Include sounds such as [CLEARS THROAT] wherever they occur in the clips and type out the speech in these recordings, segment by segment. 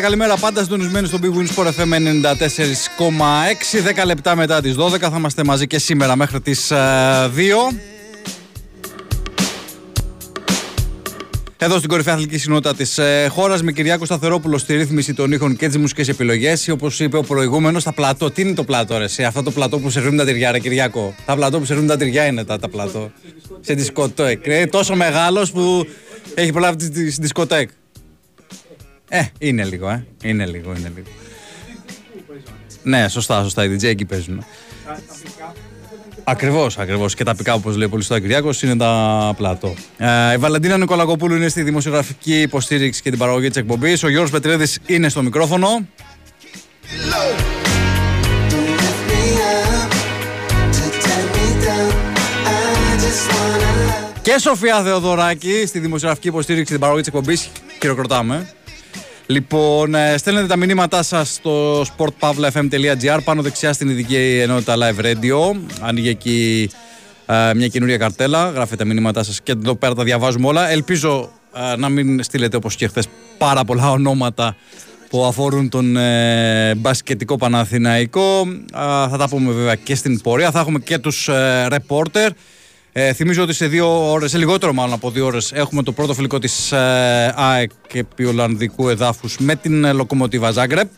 Καλημέρα, καλημέρα. Πάντα συντονισμένοι στον Big Win Sport FM 94,6. 10 λεπτά μετά τις 12 θα είμαστε μαζί και σήμερα μέχρι τις 2. Εδώ στην κορυφαία αθλητική συνότητα της ε, χώρας, με Κυριάκο Σταθερόπουλο στη ρύθμιση των ήχων και τις μουσικές επιλογές. Όπως είπε ο προηγούμενος, τα πλατό. Τι είναι το πλατό, ρε, σε αυτό το πλατό που σερβίρουν τα τυριά, ρε Κυριάκο; Τα πλατό που σερβίρουν τα τυριά είναι τα, τα πλατό. Σε δισκοτέκ. Είναι τόσο μεγάλος που έχει προλάβει τη δισκοτέκ. Ε, είναι λίγο, ε. Είναι λίγο, είναι λίγο. Ναι, σωστά, σωστά. Οι DJ εκεί παίζουν. Ακριβώς, ακριβώς. Και τα πικά, όπως λέει πολύ στο Κυριάκος, είναι τα πλατό. Ε, η Βαλαντίνα Νικολακοπούλου είναι στη δημοσιογραφική υποστήριξη και την παραγωγή της εκπομπής. Ο Γιώργος Πετρέδη είναι στο μικρόφωνο. Και Σοφία Θεοδωράκη στη δημοσιογραφική υποστήριξη και την παραγωγή της εκπομπής. Χειροκροτάμε. Λοιπόν, ε, στέλνετε τα μηνύματά σας στο sportpavlafm.gr πάνω δεξιά στην ειδική ενότητα Live Radio. Ανοίγει εκεί ε, μια καινούρια καρτέλα. Γράφετε τα μηνύματά σας και εδώ πέρα τα διαβάζουμε όλα. Ελπίζω ε, να μην στείλετε όπως και χθες πάρα πολλά ονόματα που αφορούν τον ε, μπασκετικό Παναθηναϊκό. θα τα πούμε βέβαια και στην πορεία. Θα έχουμε και τους ρεπόρτερ. Ε, θυμίζω ότι σε δύο ώρες, σε λιγότερο μάλλον από δύο ώρες, έχουμε το πρώτο φιλικό της ε, ΑΕΚ επί Ολλανδικού εδάφους με την ε, Λοκομοτίβα Ζάγκρεπ.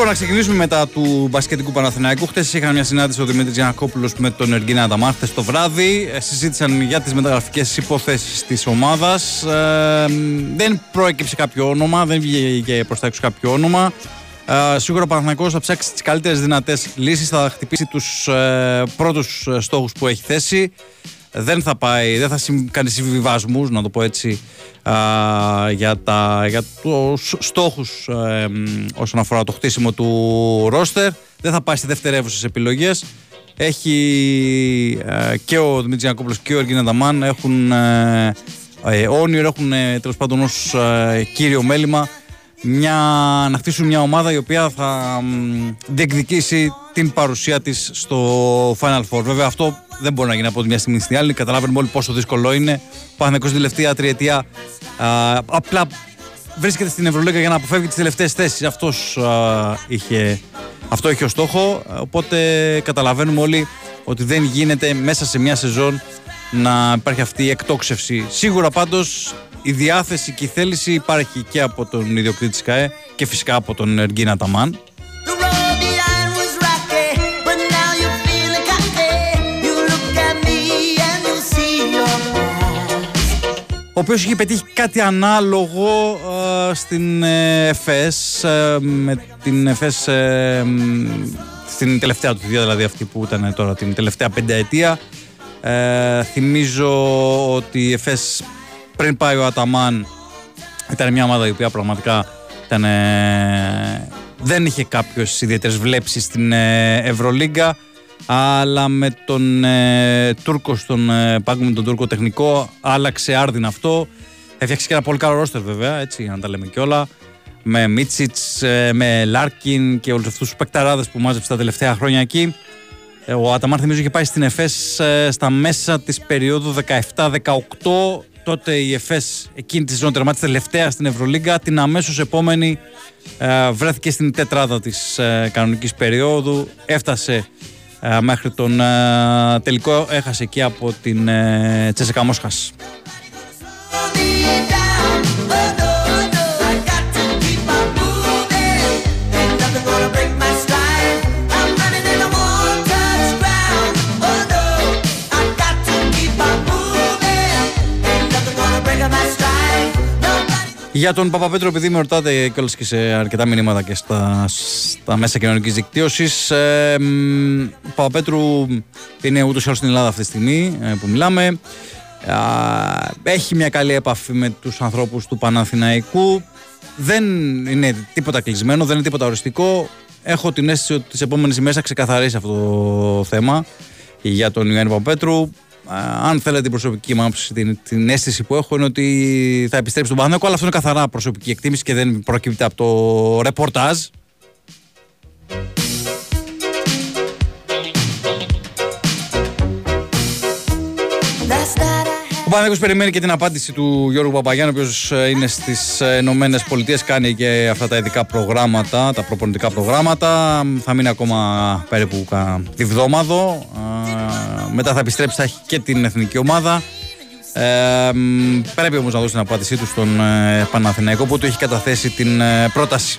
Λοιπόν, να ξεκινήσουμε μετά του μπασκετικού Παναθηναϊκού. Χθες είχαν μια συνάντηση ο Δημήτρης Γιανακόπουλος με τον Εργίνα Ανταμάν χθε το βράδυ. Ε, συζήτησαν για τις μεταγραφικές υποθέσεις της ομάδας. Ε, δεν προέκυψε κάποιο όνομα, δεν βγήκε προς τα έξω κάποιο όνομα. Ε, σίγουρα ο Παναθηναϊκός θα ψάξει τις καλύτερες δυνατές λύσεις, θα χτυπήσει τους ε, πρώτους ε, στόχους που έχει θέσει δεν θα πάει, δεν θα κάνει συμβιβασμούς, να το πω έτσι, α, για, τα, για τους στόχους ε, όσον αφορά το χτίσιμο του ρόστερ. Δεν θα πάει σε δευτερεύουσες επιλογές. Έχει ε, και ο Δημήτρης Γιανακόπουλος και ο Εργίνα Δαμάν έχουν ε, ε, όνειρο, έχουν ε, τέλος πάντων ως ε, κύριο μέλημα μια, να χτίσουν μια ομάδα η οποία θα διεκδικήσει την παρουσία της στο Final Four. Βέβαια αυτό δεν μπορεί να γίνει από τη μια στιγμή στην άλλη. Καταλάβαινε όλοι πόσο δύσκολο είναι. Ο Παναγενικό την τελευταία τριετία απλά βρίσκεται στην Ευρωλίγα για να αποφεύγει τις τελευταίες θέσεις. είχε, αυτό είχε ο στόχο. Οπότε καταλαβαίνουμε όλοι ότι δεν γίνεται μέσα σε μια σεζόν να υπάρχει αυτή η εκτόξευση. Σίγουρα πάντως η διάθεση και η θέληση υπάρχει και από τον ιδιοκτήτη της ΚΑΕ και φυσικά από τον Εργίνα Ταμάν. Ο οποίος είχε πετύχει κάτι ανάλογο ε, στην ΕΦΕΣ ε, με την ΕΦΕΣ ε, στην τελευταία του θητεία δηλαδή αυτή που ήταν τώρα την τελευταία πενταετία. Θυμίζω ότι η ΕΦΕΣ πριν πάει ο Αταμάν ήταν μια ομάδα η οποία πραγματικά ήταν, δεν είχε κάποιες ιδιαίτερες βλέψεις στην Ευρωλίγκα αλλά με τον ε, Τούρκο στον ε, πάγκο με τον Τούρκο τεχνικό άλλαξε άρδιν αυτό. Έφτιαξε και ένα πολύ καλό ρόστερ βέβαια, έτσι για να τα λέμε κιόλα. Με Μίτσιτς, ε, με Λάρκιν και όλους αυτούς τους παικταράδες που μάζεψε τα τελευταία χρόνια εκεί. Ε, ο Αταμάν θυμίζω είχε πάει στην ΕΦΕΣ στα μέσα της περίοδου 17-18. Τότε η ΕΦΕΣ εκείνη τη σεζόν τερμάτισε τελευταία στην Ευρωλίγκα. Την αμέσως επόμενη βρέθηκε στην τετράδα της κανονικής περίοδου. Έφτασε ε, μέχρι τον ε, τελικό έχασε εκεί από την ε, ΤΣΣΚΑ Μόσχας. Για τον Παπαπέτρο, επειδή με ρωτάτε κιόλας και σε αρκετά μηνύματα και στα, στα μέσα κοινωνικής δικτύωσης. Ε, ο Παπαπέτρου είναι ούτως ή άλλως στην Ελλάδα αυτή τη στιγμή ε, που μιλάμε. έχει μια καλή επαφή με τους ανθρώπους του Παναθηναϊκού δεν είναι τίποτα κλεισμένο, δεν είναι τίποτα οριστικό έχω την αίσθηση ότι τις επόμενες ημέρες θα ξεκαθαρίσει αυτό το θέμα για τον Ιωάννη Παπαπέτρου αν θέλετε την προσωπική μου την, την αίσθηση που έχω είναι ότι θα επιστρέψει στον Παναθηναϊκό αλλά αυτό είναι καθαρά προσωπική εκτίμηση και δεν προκύπτει από το ρεπορτάζ Ο Παναγιώτης περιμένει και την απάντηση του Γιώργου Παπαγιάννη, ο οποίος ε, είναι στις ε, Ηνωμένες Πολιτείες, κάνει και αυτά τα ειδικά προγράμματα, τα προπονητικά προγράμματα. Θα μείνει ακόμα περίπου τη βδόμαδο. Μετά θα επιστρέψει, θα έχει και την εθνική ομάδα. Ε, πρέπει όμως να δώσει την απάντησή του στον ε, Παναθηναϊκό που του έχει καταθέσει την πρόταση.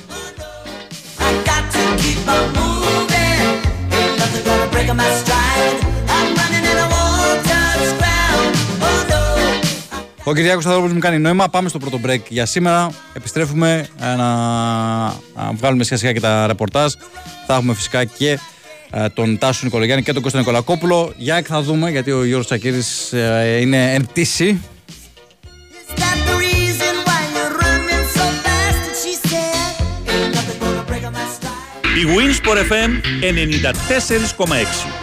Ο Κυριάκος Σταδρόπουλος μου κάνει νόημα. Πάμε στο πρώτο break για σήμερα. Επιστρέφουμε ε, να, να βγάλουμε σχετικά και τα ρεπορτάζ. Θα έχουμε φυσικά και ε, τον Τάσο Νικολογιάννη και τον Κώστα Νικολακόπουλο. Για θα δούμε γιατί ο Γιώργος Τσακύρης ε, είναι εν πτήση. Η Winsport FM 94,6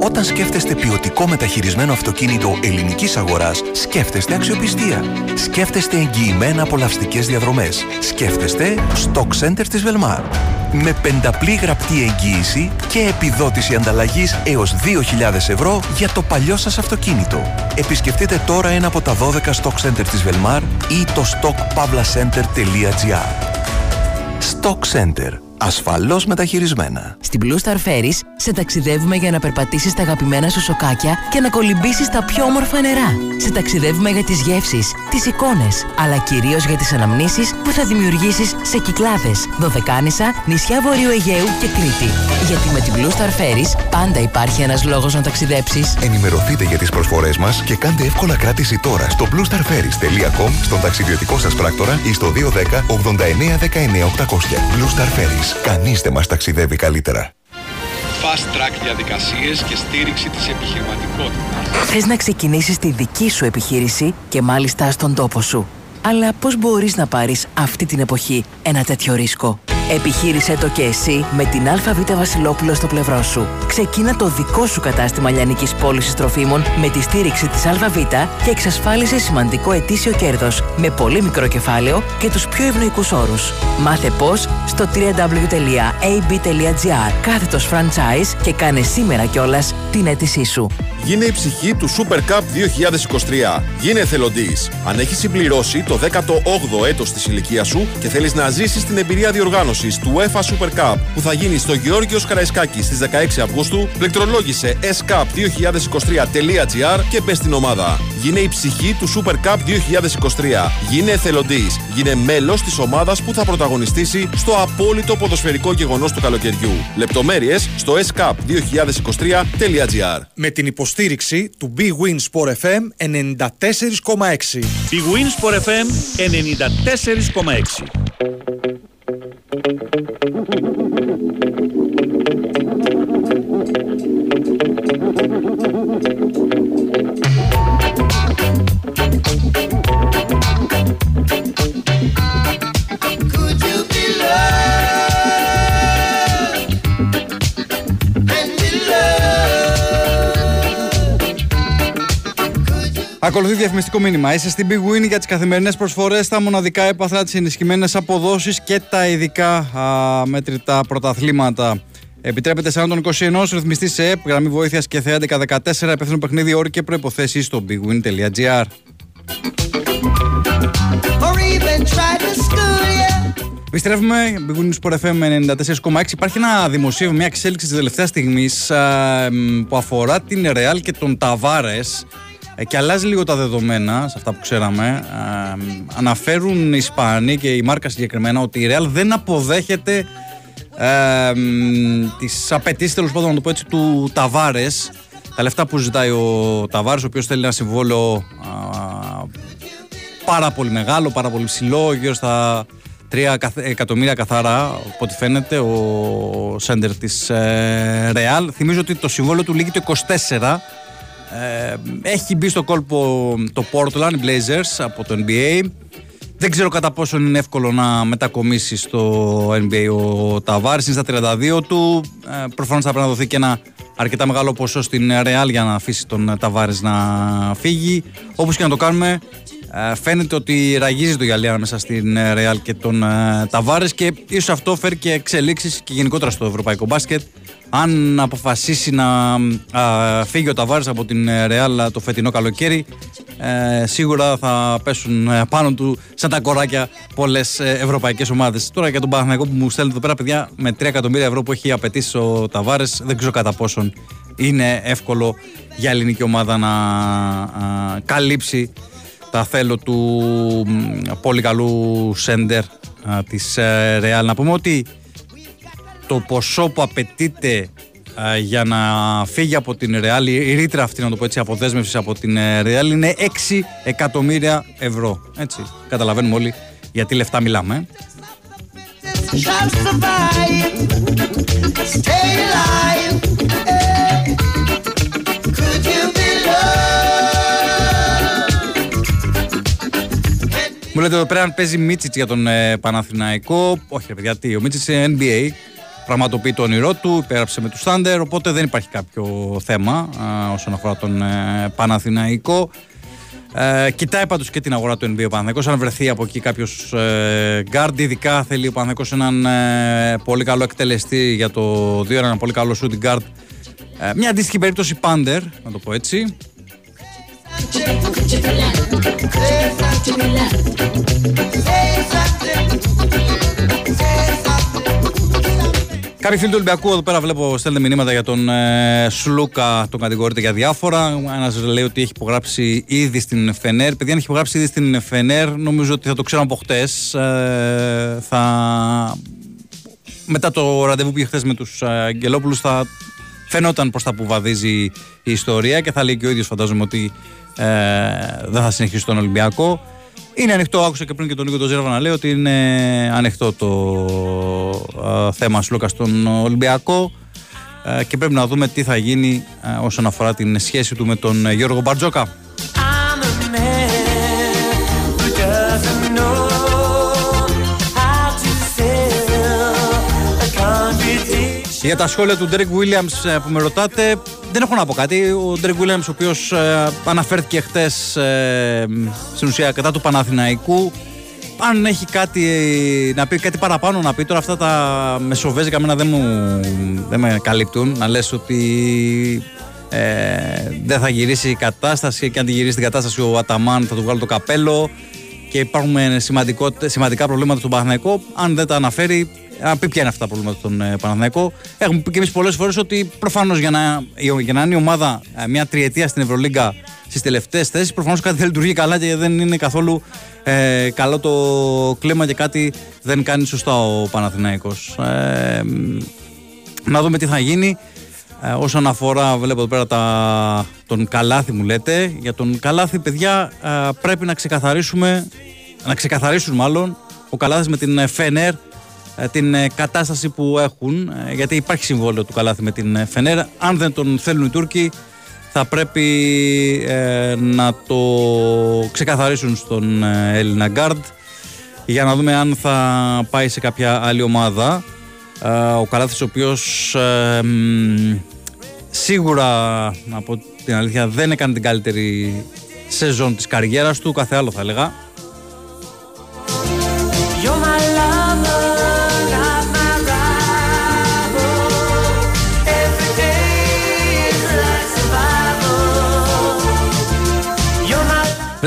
όταν σκέφτεστε ποιοτικό μεταχειρισμένο αυτοκίνητο ελληνικής αγοράς, σκέφτεστε αξιοπιστία. Σκέφτεστε εγγυημένα απολαυστικές διαδρομές. Σκέφτεστε Stock Center της Velmar. Με πενταπλή γραπτή εγγύηση και επιδότηση ανταλλαγής έως 2.000 ευρώ για το παλιό σας αυτοκίνητο. Επισκεφτείτε τώρα ένα από τα 12 Stock Center της Velmar ή το stockpavlacenter.gr Stock Center ασφαλώς μεταχειρισμένα. Στην Blue Star Ferries σε ταξιδεύουμε για να περπατήσεις τα αγαπημένα σου σοκάκια και να κολυμπήσεις τα πιο όμορφα νερά. Σε ταξιδεύουμε για τις γεύσεις, τις εικόνες, αλλά κυρίως για τις αναμνήσεις που θα δημιουργήσεις σε Κυκλάδες, Δωδεκάνησα, νησιά Βορείου Αιγαίου και Κρήτη. Γιατί με την Blue Star Ferries πάντα υπάρχει ένας λόγος να ταξιδέψεις. Ενημερωθείτε για τις προσφορές μας και κάντε εύκολα κράτηση τώρα στο bluestarferries.com, στον ταξιδιωτικό σας πράκτορα ή στο 210 89 19 800. Blue Star Ferries. Κανείς δεν μας ταξιδεύει καλύτερα. Fast track διαδικασίες και στήριξη της επιχειρηματικότητας. Θες να ξεκινήσεις τη δική σου επιχείρηση και μάλιστα στον τόπο σου. Αλλά πώς μπορείς να πάρεις αυτή την εποχή ένα τέτοιο ρίσκο; Επιχείρησέ το και εσύ με την ΑΒ Βασιλόπουλο στο πλευρό σου. Ξεκίνα το δικό σου κατάστημα λιανικής πώλησης τροφίμων με τη στήριξη της ΑΒ και εξασφάλισε σημαντικό ετήσιο κέρδος με πολύ μικρό κεφάλαιο και τους πιο ευνοϊκούς όρους. Μάθε πώς στο www.ab.gr κάθετος franchise και κάνε σήμερα κιόλας την αίτησή σου. Γίνε η ψυχή του Super Cup 2023. Γίνε εθελοντής. Αν έχεις συμπληρώσει το 18ο έτος της ηλικίας σου και θέλεις να ζήσεις την εμπειρία διοργάνωσης του UEFA Super Cup που θα γίνει στο Γεώργιος Καραϊσκάκη στις 16 Αυγούστου, πληκτρολόγησε scup2023.gr και πες στην ομάδα. Γίνε η ψυχή του Super Cup 2023. Γίνε εθελοντής. Γίνε μέλος της ομάδας που θα πρωταγωνιστήσει στο απόλυτο ποδοσφαιρικό γεγονός του καλοκαιριού. Λεπτομέρειες στο scup2023.gr Με την υποστήριξη του Big Win Sport FM 94,6. Big Win Sport FM 94,6. Ακολουθεί διαφημιστικό μήνυμα. Είσαι στην Big Win για τις καθημερινές προσφορές, τα μοναδικά έπαθα, τις ενισχυμένες αποδόσεις και τα ειδικά α, μέτρητα πρωταθλήματα. Επιτρέπεται σε των 21 ρυθμιστή σε ΕΠ, γραμμή βοήθειας και θεά 1114, υπεύθυνο παιχνίδι, όροι και προποθέσει στο bigwin.gr. Επιστρέφουμε, Big Win Sport FM 94,6. Υπάρχει ένα δημοσίευμα, μια εξέλιξη της τελευταίας στιγμής που αφορά την Real και τον Ταβάρε. Ε, και αλλάζει λίγο τα δεδομένα σε αυτά που ξέραμε. Ε, αναφέρουν οι Ισπανοί και η Μάρκα συγκεκριμένα ότι η Real δεν αποδέχεται ε, τις απαιτήσεις τέλος πάντων να το πω έτσι του Ταβάρες. Τα λεφτά που ζητάει ο Ταβάρες, ο οποίος θέλει ένα συμβόλαιο πάρα πολύ μεγάλο, πάρα πολύ ψηλό, γύρω στα 3 εκατομμύρια καθαρά, από ό,τι φαίνεται, ο σέντερ της ε, Real. Θυμίζω ότι το συμβόλαιο του λήγει το 24. Ε, έχει μπει στο κόλπο το Portland Blazers από το NBA. Δεν ξέρω κατά πόσο είναι εύκολο να μετακομίσει στο NBA ο Ταβάρης. Είναι στα 32 του. Ε, προφανώς θα πρέπει να δοθεί και ένα αρκετά μεγάλο ποσό στην Real για να αφήσει τον Ταβάρης να φύγει. Όπως και να το κάνουμε, ε, φαίνεται ότι ραγίζει το γυαλί μέσα στην Real και τον ε, Ταβάρες και ίσως αυτό φέρει και εξελίξεις και γενικότερα στο ευρωπαϊκό μπάσκετ αν αποφασίσει να α, φύγει ο Ταβάρης από την Ρεάλ το φετινό καλοκαίρι ε, σίγουρα θα πέσουν ε, πάνω του σαν τα κοράκια πολλές ε, ευρωπαϊκές ομάδες. Τώρα για τον Παναθηναϊκό που μου στέλνει εδώ πέρα, παιδιά, με 3 εκατομμύρια ευρώ που έχει απαιτήσει ο Ταβάρε, δεν ξέρω κατά πόσον είναι εύκολο για ελληνική ομάδα να α, καλύψει τα θέλω του πολύ καλού σέντερ της Ρεάλ. Να πούμε ότι το ποσό που απαιτείται για να φύγει από την Ρεάλ, η ρήτρα αυτή να το πω έτσι, αποδέσμευσης από την ε, Ρεάλ είναι 6 εκατομμύρια ευρώ. Έτσι, καταλαβαίνουμε όλοι γιατί λεφτά μιλάμε. Μου λέτε εδώ πέρα αν παίζει Μίτσιτς για τον ε, Παναθηναϊκό. Όχι, ρε παιδιά, τι, ο Μίτσιτς είναι NBA πραγματοποιεί το όνειρό του, υπέγραψε με τους Thunder, οπότε δεν υπάρχει κάποιο θέμα α, όσον αφορά τον ε, Παναθηναϊκό. Ε, κοιτάει πάντως και την αγορά του NBA ο Παναθηναϊκός, αν βρεθεί από εκεί κάποιος ε, guard, ειδικά θέλει ο Παναθηναϊκός έναν ε, πολύ καλό εκτελεστή για το 2, ένα πολύ καλό shooting guard. Ε, μια αντίστοιχη περίπτωση Pander, να το πω έτσι. Κάποιοι φίλοι του Ολυμπιακού εδώ πέρα βλέπω στέλνουν μηνύματα για τον ε, Σλούκα, τον κατηγορείται για διάφορα. Ένας λέει ότι έχει υπογράψει ήδη στην Φενέρ. Παιδιά, αν έχει υπογράψει ήδη στην Φενέρ, νομίζω ότι θα το ξέραμε από χτες. Ε, θα... Μετά το ραντεβού που είχε χθες με τους ε, Αγγελόπουλους, θα φαινόταν προ τα που βαδίζει η ιστορία και θα λέει και ο ίδιος, φαντάζομαι, ότι ε, δεν θα συνεχίσει τον Ολυμπιακό. Είναι ανοιχτό, άκουσα και πριν και τον Νίκο Ζέρβα να λέει ότι είναι ανοιχτό το θέμα Σλούκα στον Ολυμπιακό και πρέπει να δούμε τι θα γίνει όσον αφορά την σχέση του με τον Γιώργο Μπαρτζόκα. Για τα σχόλια του Ντέρικ Williams ε, που με ρωτάτε, δεν έχω να πω κάτι. Ο Ντέρικ Williams, ο οποίος ε, αναφέρθηκε χτες ε, στην ουσία κατά του Παναθηναϊκού, αν έχει κάτι να πει, κάτι παραπάνω να πει, τώρα αυτά τα μεσοβέζικα μένα δεν, μου, δεν με καλύπτουν. Να λες ότι ε, δεν θα γυρίσει η κατάσταση και αν τη γυρίσει την κατάσταση ο Αταμάν θα του βγάλει το καπέλο και υπάρχουν σημαντικά προβλήματα στον Παναθηναϊκό. Αν δεν τα αναφέρει, αν πει ποια είναι αυτά τα προβλήματα στον ε, Παναθηναϊκό. Έχουμε πει και εμείς πολλές φορές ότι προφανώς για να, για να είναι η ομάδα ε, μια τριετία στην Ευρωλίγκα στις τελευταίες θέσεις, προφανώς κάτι δεν λειτουργεί καλά και δεν είναι καθόλου ε, καλό το κλίμα και κάτι δεν κάνει σωστά ο Παναθηναϊκός. Ε, να δούμε τι θα γίνει. Ε, όσον αφορά, βλέπω εδώ πέρα τα, τον Καλάθι μου λέτε. Για τον Καλάθι, παιδιά, ε, πρέπει να ξεκαθαρίσουμε, να ξεκαθαρίσουν μάλλον ο Καλάθης με την Φενέρ ε, την ε, κατάσταση που έχουν, ε, γιατί υπάρχει συμβόλαιο του Καλάθι με την Φενέρ. Αν δεν τον θέλουν οι Τούρκοι, θα πρέπει να το ξεκαθαρίσουν στον Έλληνα Γκάρντ για να δούμε αν θα πάει σε κάποια άλλη ομάδα. ο Καλάθης ο οποίος σίγουρα, από την αλήθεια, δεν έκανε την καλύτερη σεζόν της καριέρας του, κάθε άλλο θα έλεγα.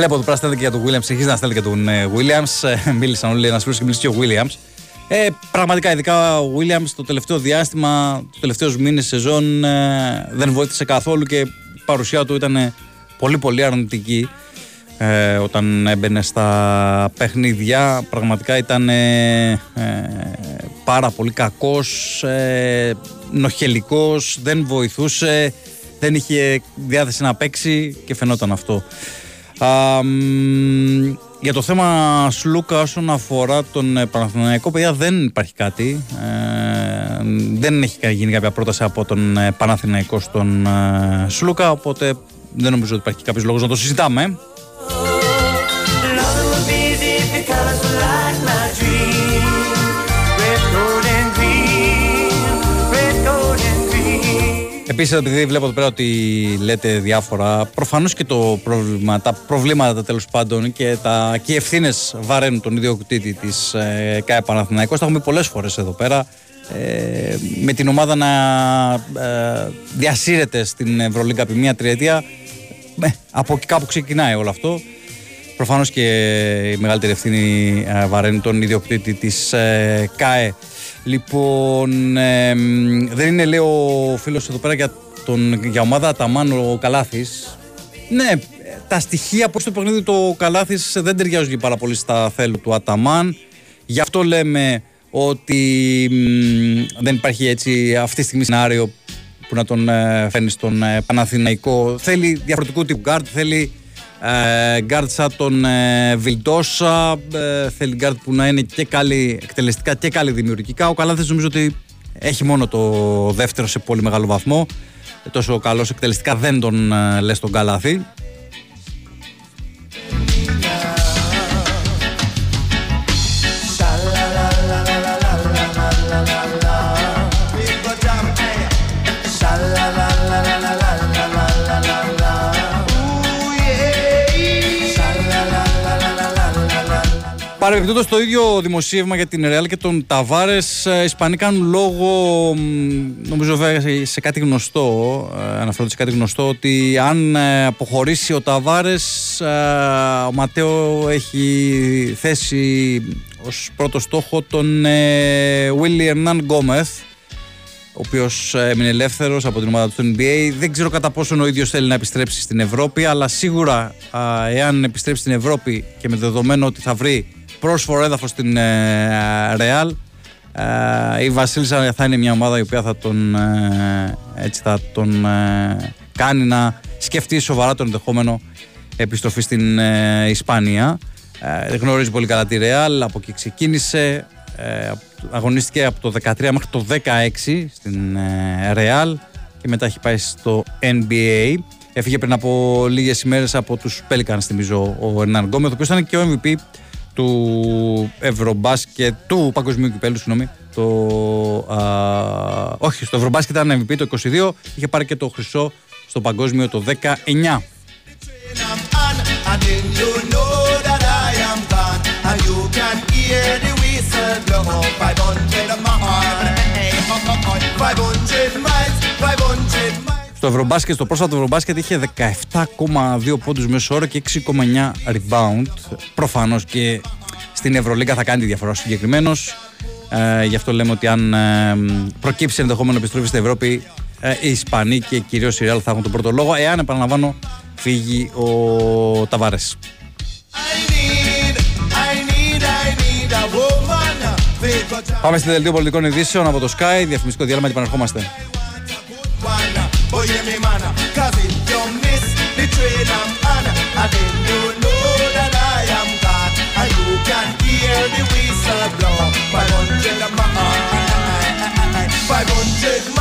Βλέπω το πράσινο και για τον Williams, συνεχίζει να στέλνει και τον ε, Williams. Ε, μίλησαν όλοι, ένας φίλος και μίλησε και ο Williams. Ε, πραγματικά, ειδικά ο Williams το τελευταίο διάστημα, τους τελευταίους μήνες σεζόν ε, δεν βοήθησε καθόλου και η παρουσία του ήταν πολύ πολύ αρνητική ε, όταν έμπαινε στα παιχνίδια. Πραγματικά ήταν ε, πάρα πολύ κακός, ε, νοχελικός, δεν βοηθούσε, δεν είχε διάθεση να παίξει και φαινόταν αυτό Για το θέμα Σλούκα όσον αφορά τον ε, Παναθηναϊκό, παιδιά δεν υπάρχει κάτι. Ε, δεν έχει γίνει κάποια πρόταση από τον ε, Παναθηναϊκό στον ε, Σλούκα, οπότε δεν νομίζω ότι υπάρχει κάποιος λόγος να το συζητάμε. Επίσης, επειδή βλέπω εδώ πέρα ότι λέτε διάφορα, προφανώς και το πρόβλημα, τα προβλήματα τέλος πάντων και, τα, και οι ευθύνες βαραίνουν τον ιδιοκτήτη της ε, ΚΑΕ Παναθηναϊκός. Τα έχουμε πει πολλές φορές εδώ πέρα. Ε, με την ομάδα να ε, διασύρεται στην Ευρωλίγκα επί μία τριετία. Ε, από εκεί κάπου ξεκινάει όλο αυτό. Προφανώς και η μεγαλύτερη ευθύνη ε, βαραίνει τον ιδιοκτήτη της ε, ΚΑΕ. Λοιπόν, δεν είναι λέει ο φίλος εδώ πέρα για, τον, για ομάδα Αταμάν ο Καλάθης. Ναι, τα στοιχεία από το παιχνίδι του Καλάθης δεν ταιριάζουν πάρα πολύ στα θέλω του Αταμάν. Γι' αυτό λέμε ότι δεν υπάρχει έτσι αυτή τη στιγμή σενάριο που να τον ε, φέρνει στον ε, Παναθηναϊκό. Θέλει διαφορετικού τύπου γκαρντ, θέλει ε, γκαρντ σαν τον ε, Βιλντόσα. Ε, θέλει γκαρντ που να είναι και καλοί εκτελεστικά και καλοί δημιουργικά. Ο Καλάθης νομίζω ότι έχει μόνο το δεύτερο σε πολύ μεγάλο βαθμό. Τόσο καλός εκτελεστικά δεν τον ε, λες τον Καλάθη. Παρεμπιπτόντω το ίδιο δημοσίευμα για την Ρεάλ και τον Ταβάρε, οι Ισπανοί κάνουν λόγο, νομίζω βέβαια σε κάτι γνωστό, ε, αναφέρονται σε κάτι γνωστό, ότι αν ε, αποχωρήσει ο Ταβάρε, ε, ο Ματέο έχει θέσει ως πρώτο στόχο τον Βίλι Ερνάν Γκόμεθ, ο οποίος έμεινε ελεύθερος από την ομάδα του NBA. Δεν ξέρω κατά πόσο ο ίδιος θέλει να επιστρέψει στην Ευρώπη, αλλά σίγουρα εάν επιστρέψει στην Ευρώπη και με δεδομένο ότι θα βρει πρόσφορο έδαφος στην Ρεάλ. Η Βασίλισσα θα είναι μια ομάδα η οποία θα τον, ε, έτσι θα τον ε, κάνει να σκεφτεί σοβαρά τον ενδεχόμενο επιστροφή στην ε, Ισπανία. Γνωρίζει πολύ καλά τη Ρεάλ, από εκεί ξεκίνησε. Αγωνίστηκε από το 13 μέχρι το 16 στην Ρεάλ και μετά έχει πάει στο NBA. Έφυγε πριν από λίγες ημέρες από τους Pelicans, θυμίζω, ο Ερνάν Γκόμεθ, ο οποίος ήταν και ο MVP του Ευρωμπάσκετ, του Παγκοσμίου Κυπέλου, συγγνώμη. Το, α, όχι, στο Ευρωμπάσκετ ήταν MVP το 22, είχε πάρει και το χρυσό στο Παγκόσμιο το 19. Στο Ευρωμπάσκετ, στο πρόσφατο Ευρωμπάσκετ είχε 17,2 πόντους μέσω όρο και 6,9 rebound. Προφανώς και στην Ευρωλίγκα θα κάνει τη διαφορά συγκεκριμένος. Ε, γι' αυτό λέμε ότι αν ε, προκύψει ενδεχόμενο επιστροφή στην Ευρώπη, ε, οι Ισπανοί και κυρίως οι Ρεάλ θα έχουν τον πρώτο λόγο. Εάν, επαναλαμβάνω, φύγει ο Ταβάρες. Πάμε στη δελτίο πολιτικών ειδήσεων από το Sky. Διαφημιστικό διάλειμμα και επαναρχόμαστε. Oye mi mana, cause if you miss the train I'm on. And then you know that I am gone And you can hear the whistle blow. 500 miles 500 miles,